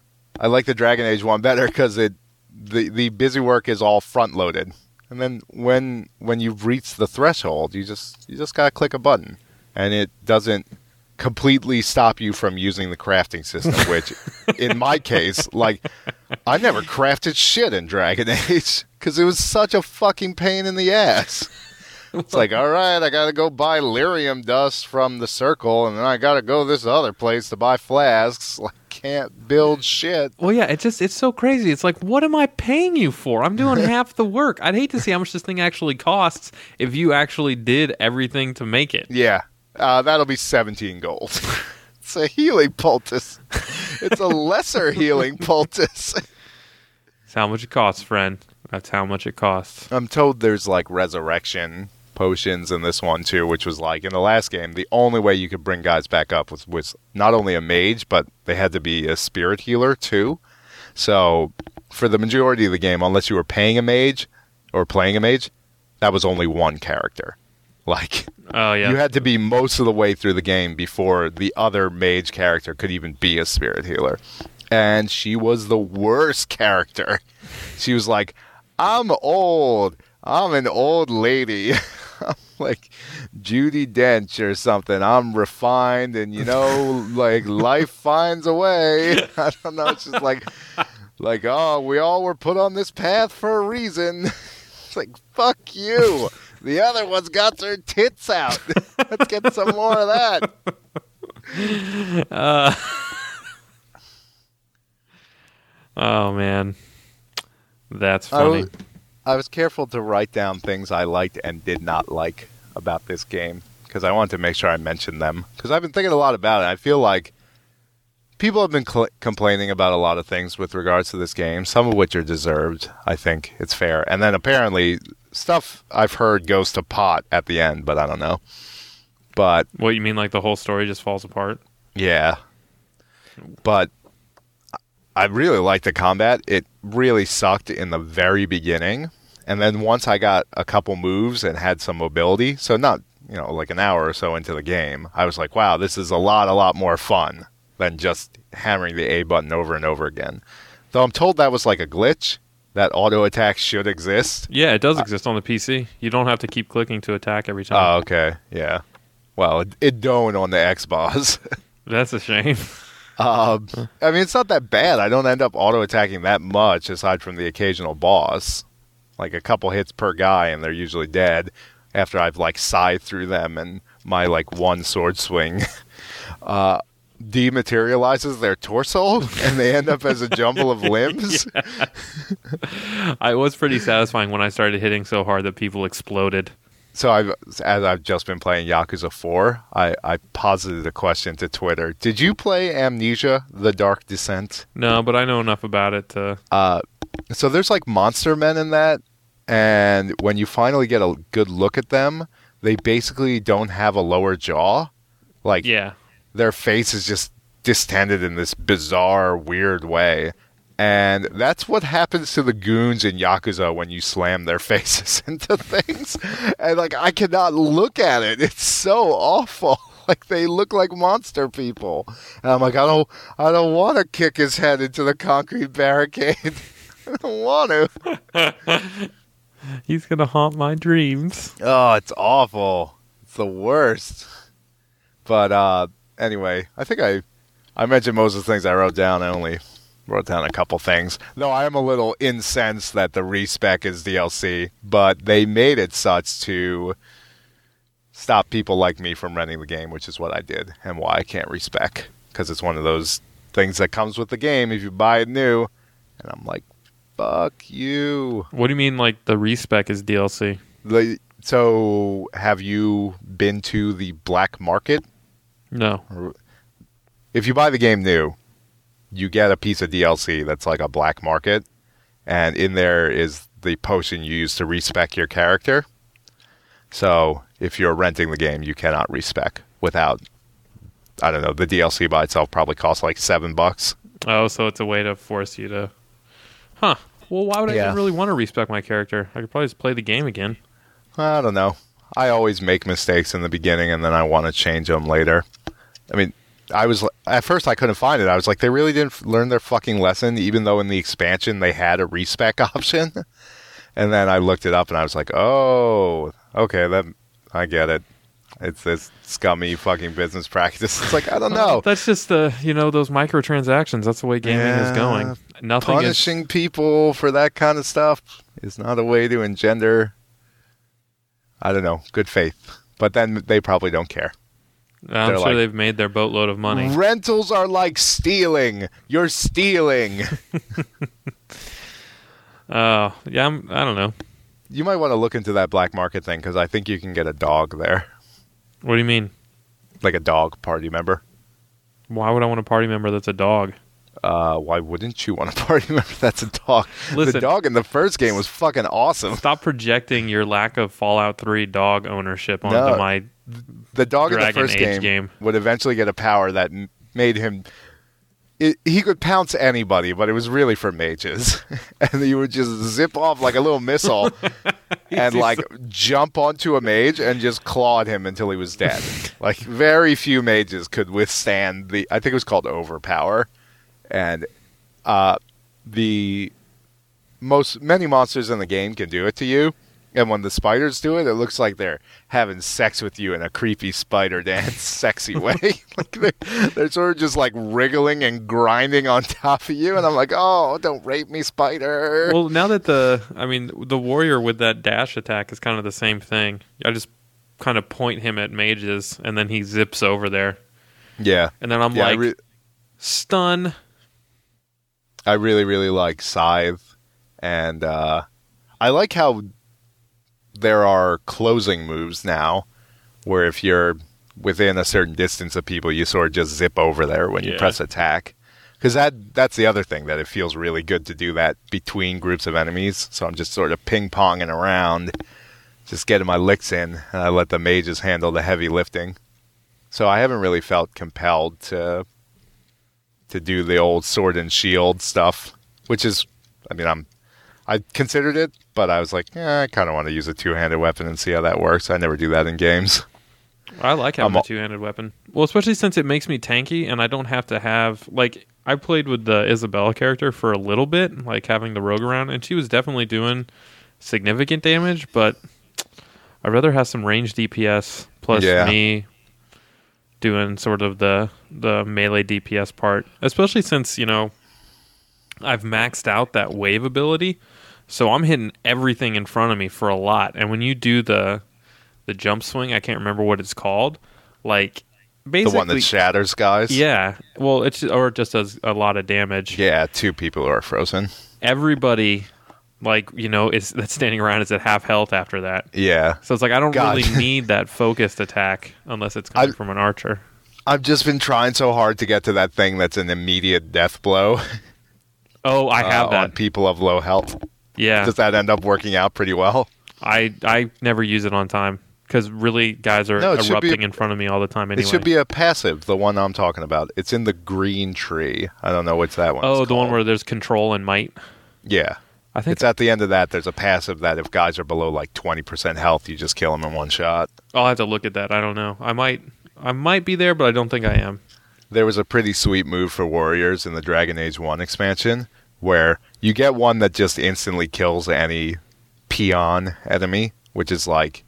I like the Dragon Age one better because it the the busy work is all front loaded, and then when when you've reached the threshold, you just you just gotta click a button, and it doesn't completely stop you from using the crafting system. Which, in my case, like I never crafted shit in Dragon Age because it was such a fucking pain in the ass. It's like, all right, I gotta go buy lyrium dust from the circle, and then I gotta go this other place to buy flasks. Like, can't build shit. Well, yeah, it's just it's so crazy. It's like, what am I paying you for? I'm doing half the work. I'd hate to see how much this thing actually costs if you actually did everything to make it. Yeah, uh, that'll be 17 gold. it's a healing poultice. It's a lesser healing poultice. It's how much it costs, friend. That's how much it costs. I'm told there's like resurrection potions in this one too, which was like in the last game, the only way you could bring guys back up was, was not only a mage, but they had to be a spirit healer too. So for the majority of the game, unless you were paying a mage or playing a mage, that was only one character. Like Oh yeah, you had to be most of the way through the game before the other mage character could even be a spirit healer. And she was the worst character. She was like, I'm old. I'm an old lady. I'm like Judi Dench or something. I'm refined and you know, like life finds a way. I don't know. It's just like like, oh, we all were put on this path for a reason. It's like, fuck you. The other one's got their tits out. Let's get some more of that. Uh, oh man, that's funny. I was careful to write down things I liked and did not like about this game because I wanted to make sure I mentioned them because I've been thinking a lot about it. I feel like people have been cl- complaining about a lot of things with regards to this game, some of which are deserved. I think it's fair, and then apparently stuff I've heard goes to pot at the end, but I don't know. But What you mean? Like the whole story just falls apart? yeah. But I really liked the combat. It really sucked in the very beginning. And then once I got a couple moves and had some mobility, so not, you know, like an hour or so into the game, I was like, wow, this is a lot, a lot more fun than just hammering the A button over and over again. Though I'm told that was like a glitch, that auto attack should exist. Yeah, it does exist on the PC. You don't have to keep clicking to attack every time. Oh, okay. Yeah. Well, it, it don't on the Xbox. That's a shame. Um, I mean, it's not that bad. I don't end up auto attacking that much, aside from the occasional boss. Like a couple hits per guy, and they're usually dead after I've like scythed through them, and my like one sword swing uh, dematerializes their torso, and they end up as a jumble of limbs. I was pretty satisfying when I started hitting so hard that people exploded. So I've, as I've just been playing Yakuza 4, I, I posited a question to Twitter. Did you play Amnesia: The Dark Descent? No, but I know enough about it to. Uh, so there's like monster men in that, and when you finally get a good look at them, they basically don't have a lower jaw. Like Yeah. their face is just distended in this bizarre, weird way. And that's what happens to the goons in Yakuza when you slam their faces into things. And like I cannot look at it. It's so awful. Like they look like monster people. And I'm like, I don't I don't want to kick his head into the concrete barricade. I don't want to. He's to haunt my dreams. Oh, it's awful. It's the worst. But uh anyway, I think I I mentioned most of the things I wrote down. I only wrote down a couple things. Though I am a little incensed that the respec is DLC, but they made it such to stop people like me from renting the game, which is what I did and why I can't respec because it's one of those things that comes with the game if you buy it new. And I'm like, fuck you. What do you mean, like the respec is DLC? The, so, have you been to the black market? No. If you buy the game new, you get a piece of DLC that's like a black market, and in there is the potion you use to respec your character. So, if you're renting the game, you cannot respec without. I don't know. The DLC by itself probably costs like seven bucks. Oh, so it's a way to force you to. Huh. Well, why would I Yeah. even really want to respec my character? I could probably just play the game again. I don't know. I always make mistakes in the beginning, and then I want to change them later. I mean, I was at first I couldn't find it. I was like, they really didn't f- learn their fucking lesson, even though in the expansion they had a respec option. And then I looked it up, and I was like, oh, okay, that I get it. It's this scummy fucking business practice. It's like I don't know, That's just the you know those microtransactions. That's the way gaming is going. Nothing is. punishing people for that kind of stuff is not a way to engender. I don't know, good faith. But then they probably don't care. I'm they're sure like- they've made their boatload of money. Rentals are like stealing. You're stealing. Oh, yeah. I'm, I don't know. you might want to look into that black market thing because I think you can get a dog there, What do you mean? like a dog party member. Why would I want a party member that's a dog? Uh, why wouldn't you want a party member that's a dog? Listen, the dog in the first game was fucking awesome. Stop projecting your lack of Fallout 3 dog ownership onto No. my. The dog in the first game, game. would eventually get a power that made him. It, he could pounce anybody, but it was really for mages, and you would just zip off like a little missile, and like jump onto a mage and just clawed him until he was dead. like very few mages could withstand the. I think it was called overpower, and uh, the most many monsters in the game can do it to you. And when the spiders do it, it looks like they're having sex with you in a creepy spider dance, sexy way. like they're, they're sort of just like wriggling and grinding on top of you, and I'm like, oh, don't rape me, spider. Well, now that the. I mean, the warrior with that dash attack is kind of the same thing. I just kind of point him at mages, and then he zips over there. yeah, And then I'm yeah. Like, re- stun. I really, really like Scythe, and uh, I like how there are closing moves now, where if you're within a certain distance of people, you sort of just zip over there when you press attack. Because that that's the other thing that it feels really good to do that between groups of enemies. So I'm just sort of ping ponging around, just getting my licks in, and I let the mages handle the heavy lifting. So I haven't really felt compelled to to do the old sword and shield stuff, which is, I mean, I'm I considered it, but I was like, eh, I kind of want to use a two-handed weapon and see how that works. I never do that in games. I like having a two-handed weapon. Well, especially since it makes me tanky, and I don't have to have like I played with the Isabela character for a little bit, like having the rogue around, and she was definitely doing significant damage. But I'd rather have some range DPS plus Yeah. me doing sort of the the melee DPS part, especially since you know I've maxed out that wave ability, so I'm hitting everything in front of me for a lot. And when you do the the jump swing, I can't remember what it's called. Like basically The one that shatters guys. yeah. Well, it's or it just does a lot of damage. Yeah, two people who are frozen. Everybody, like you know, is that's standing around is at half health after that. Yeah. So it's like I don't God. really need that focused attack unless it's coming I- from an archer. I've just been trying so hard to get to that thing that's an immediate death blow Oh, I have uh, on that. people of low health. Yeah, Does that end up working out pretty well? I I never use it on time because really guys are No, it should be- erupting in front of me all the time. Anyway, It should be a passive, the one I'm talking about. It's in the green tree. I don't know what's that one. Oh, the one where there's control and might. Yeah. I think It's at the end of that. There's a passive that if guys are below like 20% health, you just kill them in one shot. I'll have to look at that. I don't know. I might I might be there, but I don't think I am. There was a pretty sweet move for warriors in the Dragon Age 1 expansion where you get one that just instantly kills any peon enemy, which is like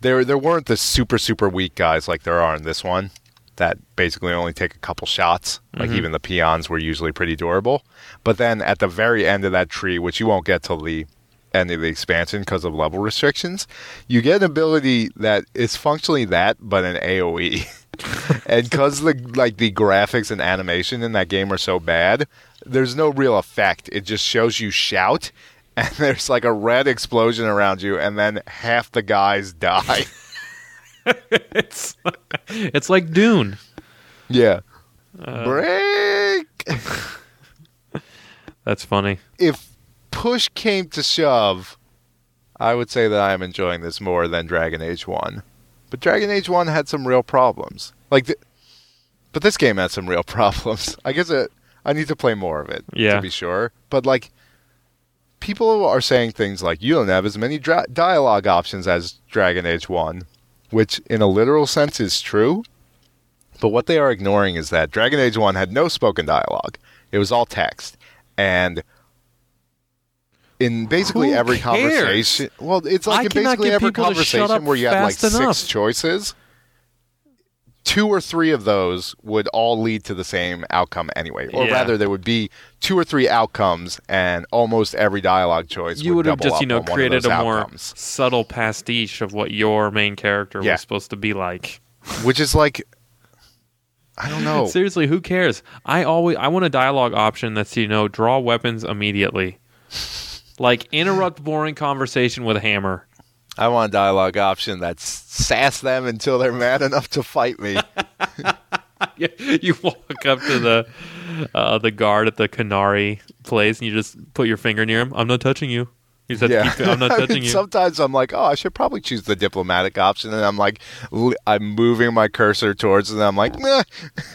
there there weren't the super super weak guys like there are in this one that basically only take a couple shots. Like Mhm. even the peons were usually pretty durable. But then at the very end of that tree, which you won't get till the end of the expansion because of level restrictions, you get an ability that is functionally that but an AoE. and because the like the graphics and animation in that game are so bad, there's no real effect. It just shows you shout, and there's like a red explosion around you, and then half the guys die. it's it's like Dune. yeah. Uh, Break. that's funny. If push came to shove, I would say that I am enjoying this more than Dragon Age One. But Dragon Age One had some real problems. Like, the, but this game had some real problems. I guess it, I need to play more of it Yeah. to be sure. But like, people are saying things like you don't have as many dra- dialogue options as Dragon Age One, which in a literal sense is true. But what they are ignoring is that Dragon Age One had no spoken dialogue; it was all text, and in basically Who every cares? conversation, well, it's like I in basically every people to shut up conversation where you have like enough. six choices. Two or three of those would all lead to the same outcome anyway, or Yeah. rather, there would be two or three outcomes, and almost every dialogue choice You would have double just, you know, on one of created a more subtle pastiche of what your main character Yeah. was supposed to be like. which is like, I don't know. Seriously, who cares? I always I want a dialogue option that's you know draw weapons immediately, like interrupt boring conversation with a hammer. I want a dialogue option that sass them until they're mad enough to fight me. you walk up to the uh, the guard at the Qunari place and you just put your finger near him. I'm not touching you. You said, yeah, "I'm not I mean, touching you." Sometimes I'm like, oh, I should probably choose the diplomatic option, and I'm like, I'm moving my cursor towards, it, and I'm like, nah.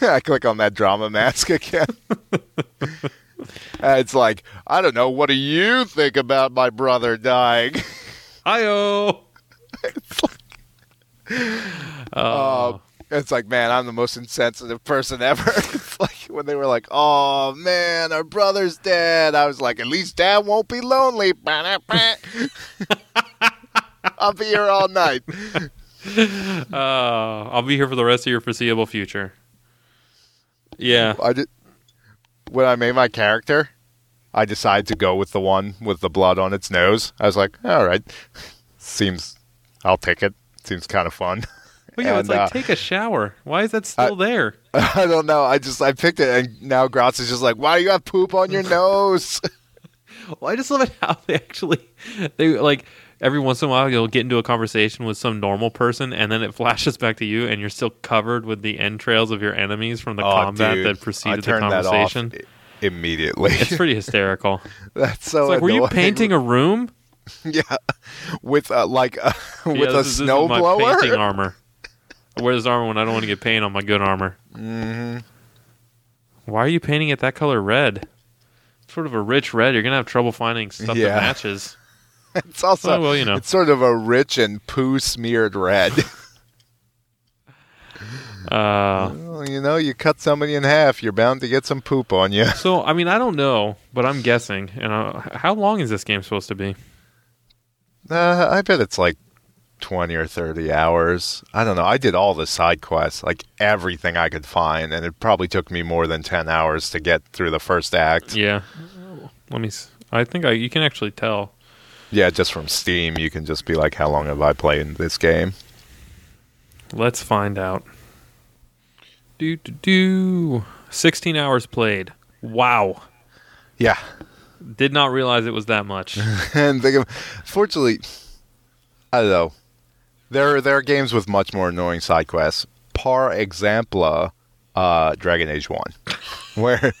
I click on that drama mask again. And it's like, I don't know. What do you think about my brother dying? Hi-oh. Uh, Oh, it's like, man, I'm the most insensitive person ever. it's like when they were like, oh man, our brother's dead. I was like, at least dad won't be lonely. I'll be here all night. uh, I'll be here for the rest of your foreseeable future. Yeah. I did, when I made my character, I decided to go with the one with the blood on its nose. I was like, all right, seems, I'll take it. Seems kind of fun. But yeah, it's And, like uh, take a shower. Why is that still there? I don't know. I just I picked it, and now Gratz is just like, "Why do you have poop on your nose?" Well, I just love it how they actually they like every once in a while you'll get into a conversation with some normal person and then it flashes back to you and you're still covered with the entrails of your enemies from the Oh, combat dude, that preceded the turned that off conversation. immediately. It's pretty hysterical. That's so. It's like, were you painting a room? Yeah, with uh, like uh, with yeah, a this is, this is snow blower. painting armor. I wear this armor when I don't want to get paint on my good armor. hmm Why are you painting it that color red? It's sort of a rich red. You're gonna have trouble finding stuff Yeah. that matches. It's also Oh, well, you know. it's sort of a rich and poo smeared red. Uh, well, you know, you cut somebody in half, you're bound to get some poop on you. so I mean, I don't know, but I'm guessing. And uh, how long is this game supposed to be? Uh, I bet it's like twenty or thirty hours. I don't know. I did all the side quests, like everything I could find, and it probably took me more than ten hours to get through the first act. Yeah. Let me. I think I, you can actually tell. Yeah, just from Steam, you can just be like, "How long have I played this game?" Let's find out. Do do do. Sixteen hours played. Wow. Yeah, Did not realize it was that much. and think of, fortunately, I don't know. There, there are games with much more annoying side quests. Par example, uh, Dragon Age One, where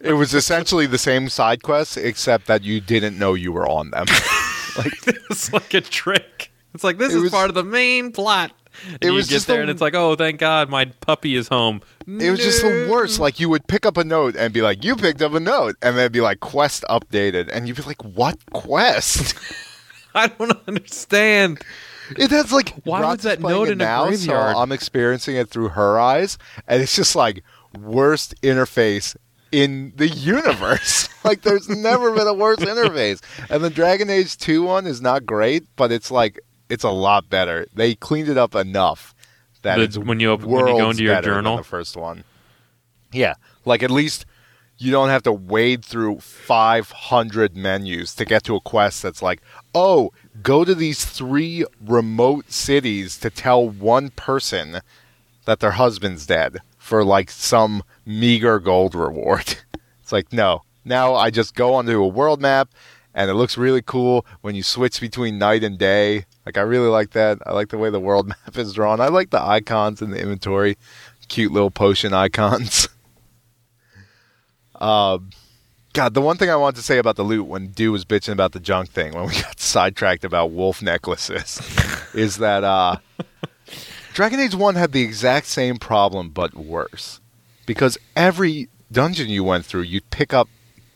it was essentially the same side quests except that you didn't know you were on them. like, it's like a trick. It's like this It is was- part of the main plot. And It you was get just there the- and it's like, oh, thank God, my puppy is home. It was just the worst. Like you would pick up a note and be like, "You picked up a note," and then it'd be like, "Quest updated," and you'd be like, "What quest?" I don't understand. It has like Why Rod's was that note in a now, graveyard? So I'm experiencing it through her eyes, and it's just like worst interface in the universe. like there's never been a worse interface. And the Dragon Age 2 one is not great, but it's like it's a lot better. They cleaned it up enough that The- it's when you open- when you go into your journal? the first one. Yeah, like at least you don't have to wade through 500 menus to get to a quest that's like, oh, go to these three remote cities to tell one person that their husband's dead for like some meager gold reward. It's like, no. Now I just go onto a world map and it looks really cool when you switch between night and day. Like, I really like that. I like the way the world map is drawn. I like the icons in the inventory, cute little potion icons. Um, God, the one thing I wanted to say about the loot when Dew was bitching about the junk thing when we got sidetracked about wolf necklaces is that uh, Dragon Age 1 had the exact same problem but worse. Because every dungeon you went through, you'd pick up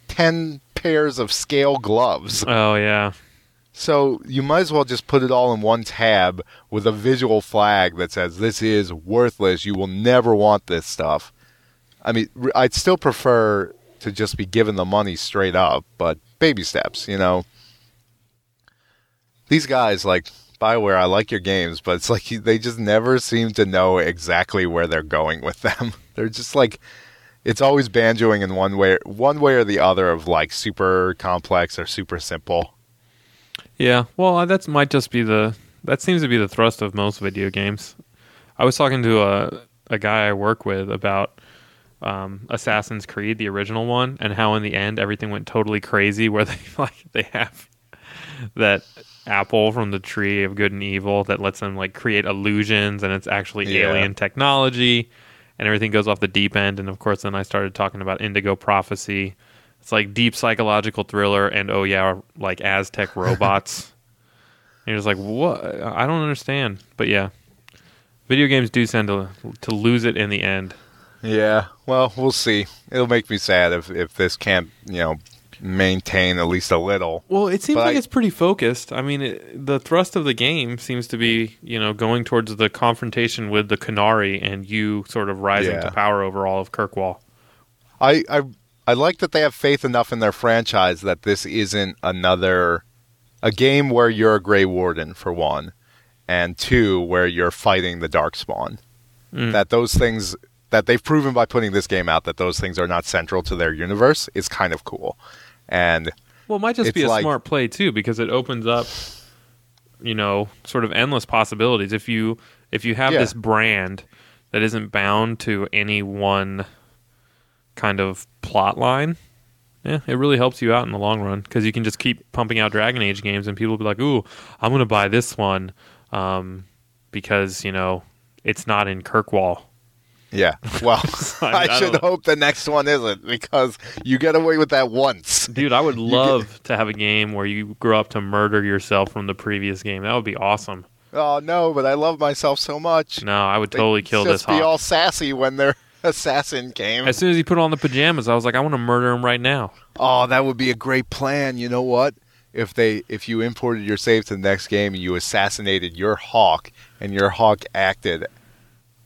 10 pairs of scale gloves. Oh yeah. So you might as well just put it all in one tab with a visual flag that says this is worthless. You will never want this stuff. I mean, I'd still prefer to just be given the money straight up, but baby steps, you know. These guys like Bioware, I like your games, but it's like they just never seem to know exactly where they're going with them. They're just like it's always banjoing in one way, one way or the other of like super complex or super simple. Yeah. Well, uh, that might just be the that seems to be the thrust of most video games. I was talking to a a guy I work with about um, Assassin's Creed, the original one, and how in the end everything went totally crazy. Where they like they have that apple from the tree of good and evil that lets them like create illusions, and it's actually Yeah. alien technology, and everything goes off the deep end. And of course, then I started talking about Indigo Prophecy. It's like deep psychological thriller, and oh yeah, like Aztec robots. and you're just like, what? I don't understand. But yeah, video games do tend to to lose it in the end. Yeah, well, we'll see. It'll make me sad if if this can't, you know, maintain at least a little. Well, it seems But like I- it's pretty focused. I mean, it, the thrust of the game seems to be, you know, going towards the confrontation with the Qunari and you sort of rising Yeah. to power over all of Kirkwall. I I I like that they have faith enough in their franchise that this isn't another a game where you're a Grey Warden for one, and two where you're fighting the Darkspawn. Mm. That those things that they've proven by putting this game out that those things are not central to their universe is kind of cool. And Well, it might just be a like- smart play too, because it opens up, you know, sort of endless possibilities. If you if you have Yeah. this brand that isn't bound to any one kind of plot line, Yeah, it really helps you out in the long run because you can just keep pumping out Dragon Age games, and people will be like, "Ooh, I'm going to buy this one um, because you know it's not in Kirkwall." Yeah. Well, I- I, should hope the next one isn't because you get away with that once. Dude, I would love to have a game where you grow up to murder yourself from the previous game. That would be awesome. Oh no, but I love myself so much. No, I would totally kill this just be all sassy when their assassin came. As soon as he put on the pajamas, I was like, I want to murder him right now. Oh, that would be a great plan. You know what? If they if you imported your save to the next game and you assassinated your Hawke and your Hawke acted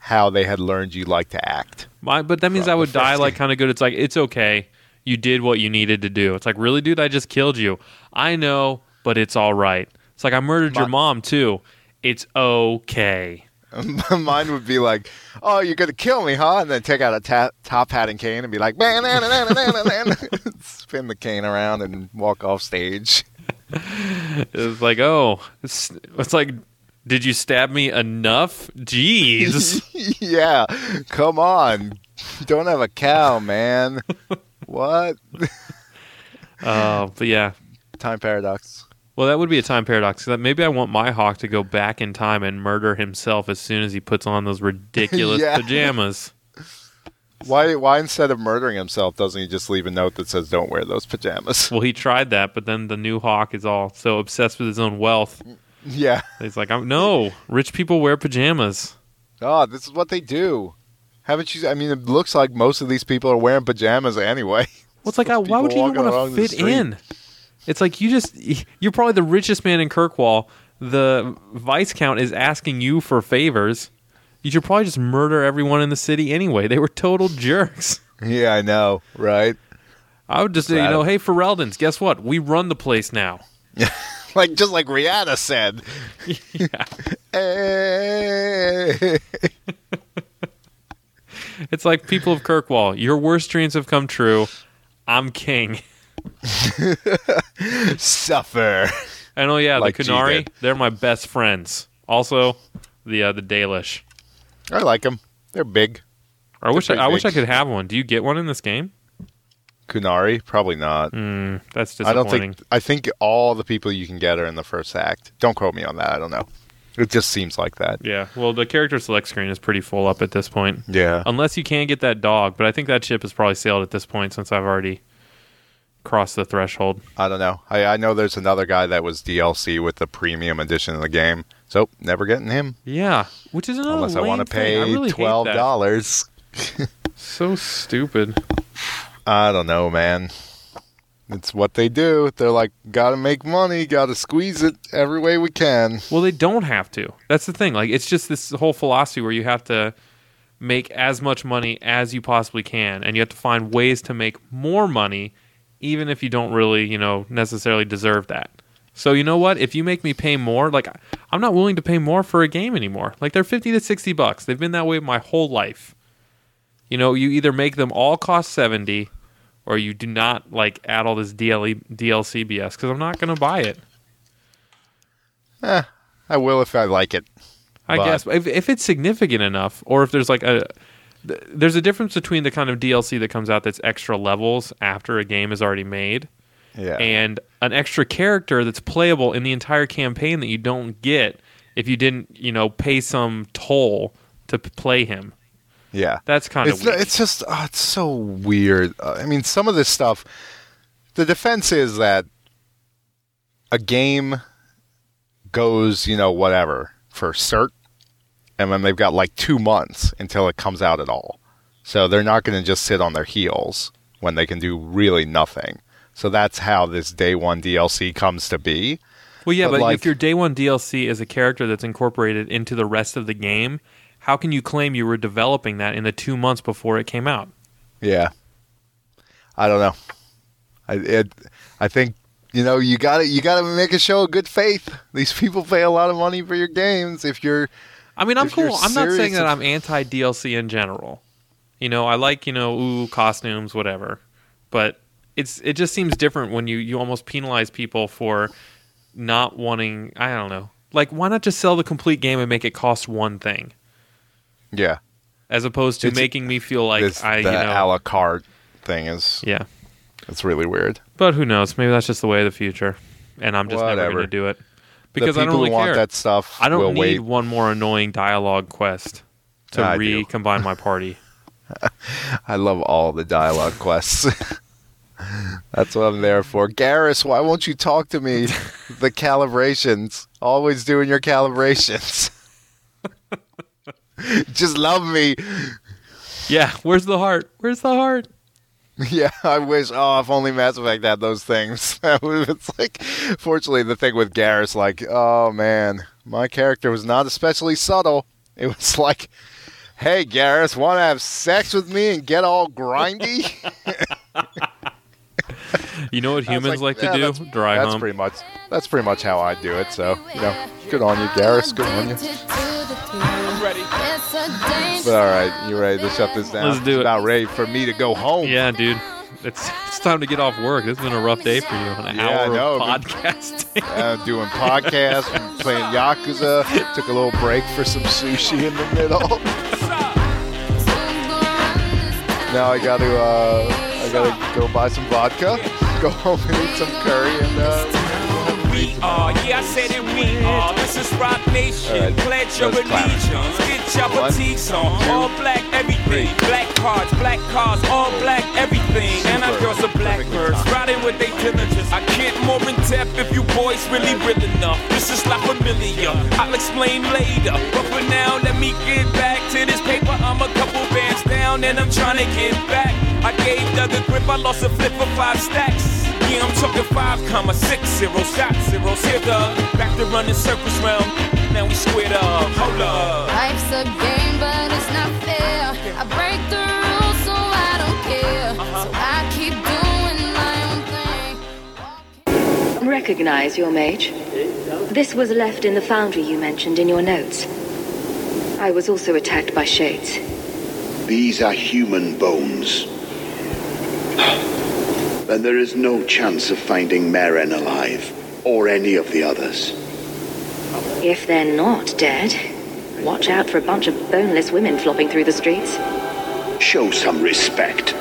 how they had learned you like to act. My, but that means I would die like kind of good. It's like it's okay. You did what you needed to do. It's like really, dude. I just killed you. I know, but it's all right. It's like I murdered your mom too. It's okay. Mine would be like, "Oh, you're gonna kill me, huh?" And then take out a ta- top hat and cane and be like, spin the cane around and walk off stage. It's like oh, it's, it's like, did you stab me enough? Jeez. yeah, come on, don't have a cow, man. what? Oh, but yeah. Time paradox. Well, that would be a time paradox. that maybe I want my Hawke to go back in time and murder himself as soon as he puts on those ridiculous Yeah. pajamas. Why? Why instead of murdering himself, doesn't he just leave a note that says, "Don't wear those pajamas"? Well, he tried that, but then the new Hawke is all so obsessed with his own wealth. Yeah. He's like, I'm, no, rich people wear pajamas. Oh, this is what they do. Haven't you? I mean, it looks like most of these people are wearing pajamas anyway. Well, it's like, uh, why would you even want to fit in? It's like you just, you're probably the richest man in Kirkwall. The Viscount is asking you for favors. You should probably just murder everyone in the city anyway. They were total jerks. yeah, I know, right? I would just say, you know, hey, Ferelden's, guess what? We run the place now. Like just like Rihanna said. Hey. It's like people of Kirkwall, your worst dreams have come true. I'm king. Suffer. And oh yeah, Like the did. they're my best friends. Also, the uh, the Dalish. I like them. They're big. I wish I, pretty I wish I could have one. Do you get one in this game? Qunari, probably not. Mm, that's I don't think. I think all the people you can get are in the first act. Don't quote me on that. I don't know. It just seems like that. Yeah. Well, the character select screen is pretty full up at this point, Yeah. unless you can get that dog. But I think that ship has probably sailed at this point since I've already crossed the threshold. I don't know. I, I know there's another guy that was DLC with the premium edition of the game. So never getting him Yeah, which is another unless I want to pay really twelve dollars. So stupid. I don't know, man. It's what they do. They're like, gotta make money, gotta squeeze it every way we can. Well, they don't have to. That's the thing. Like, it's just this whole philosophy where you have to make as much money as you possibly can, and you have to find ways to make more money, even if you don't really, you know, necessarily deserve that. So you know what? If you make me pay more, like I'm not willing to pay more for a game anymore. Like they're fifty to sixty bucks. They've been that way my whole life. You know, you either make them all cost seventy, or you do not like add all this DLE, DLC BS because I'm not going to buy it. Eh, I will if I like it. I But- guess if if it's significant enough, or if there's like a th- there's a difference between the kind of DLC that comes out that's extra levels after a game is already made, Yeah. and an extra character that's playable in the entire campaign that you don't get if you didn't you know pay some toll to p- play him. Yeah. That's kind of It's, it's just oh, it's so weird. Uh, I mean, some of this stuff. The defense is that a game goes, you know, whatever for cert, and then they've got like two months until it comes out at all. So they're not going to just sit on their heels when they can do really nothing. So that's how this day one DLC comes to be. well, yeah, but but, like- if your day one DLC is a character that's incorporated into the rest of the game, how can you claim you were developing that in the two months before it came out? Yeah. I don't know. I it, I think you know you got to you got to make a show of good faith. These people pay a lot of money for your games. If you're I mean, I'm cool. I'm not saying that I'm anti DLC in general. You know, I like you know, ooh, costumes, whatever. But it's it just seems different when you you almost penalize people for not wanting. I don't know. Like, why not just sell the complete game and make it cost one thing, yeah, as opposed to It's- making me feel like this I, you the know, a la carte thing is yeah. It's really weird. But who knows? Maybe that's just the way of the future, and I'm just never going to do it because I people don't really want care. that stuff I don't need wait. one more annoying dialogue quest to I do. recombine my party. I love all the dialogue quests. That's what I'm there for. Garrus, why won't you talk to me? the calibrations. Always doing your calibrations. Just love me. Yeah, where's the heart? Where's the heart? Yeah, I wish. Oh, if only Mass Effect had those things. It's like, fortunately, the thing with Garrus, like, oh man, my character was not especially subtle. It was like, hey, Garrus, want to have sex with me and get all grindy? You know what humans like, yeah, to do? that's- Dry That's hump. pretty much. That's pretty much how I do it. So you know, good on you, Garrus. Good on you. I'm ready. But all right, you ready to shut this down? Let's do It's it. About ready for me to go home. Yeah, dude. It's it's time to get off work. This has been a rough day for you. An Yeah, I hour know. of podcasting. Uh, doing podcasts, playing Yakuza. Took a little break for some sushi in the middle. now I got to. Uh, I got to go buy some vodka. Go home and eat some curry and. Uh, We are, yeah, I said it, we are. This is Rock Nation. Right, Pledge your allegiance. Get your boutiques on. All black, everything. three. Black cards, black cars, all black, everything. And our Super. girls are blackbirds, riding with they diligence. I can't more in depth if you boys really real enough. This is not familiar. I'll explain later. But for now, let me get back to this paper. I'm a couple bands down and I'm trying to get back. I gave Doug a grip, I lost a flip for five stacks. Yeah, I'm talking five comma six zero shot zeros here the back to running circles round. Now we squared up. Hold up. Life's a game, but it's not fair. I break the rules, so I don't care. Uh-huh. So I keep doing my own thing. Recognize your mage. This was left in the foundry you mentioned in your notes. I was also attacked by shades. These are human bones. Then there is no chance of finding Meren alive, or any of the others. If they're not dead, watch out for a bunch of boneless women flopping through the streets. Show some respect.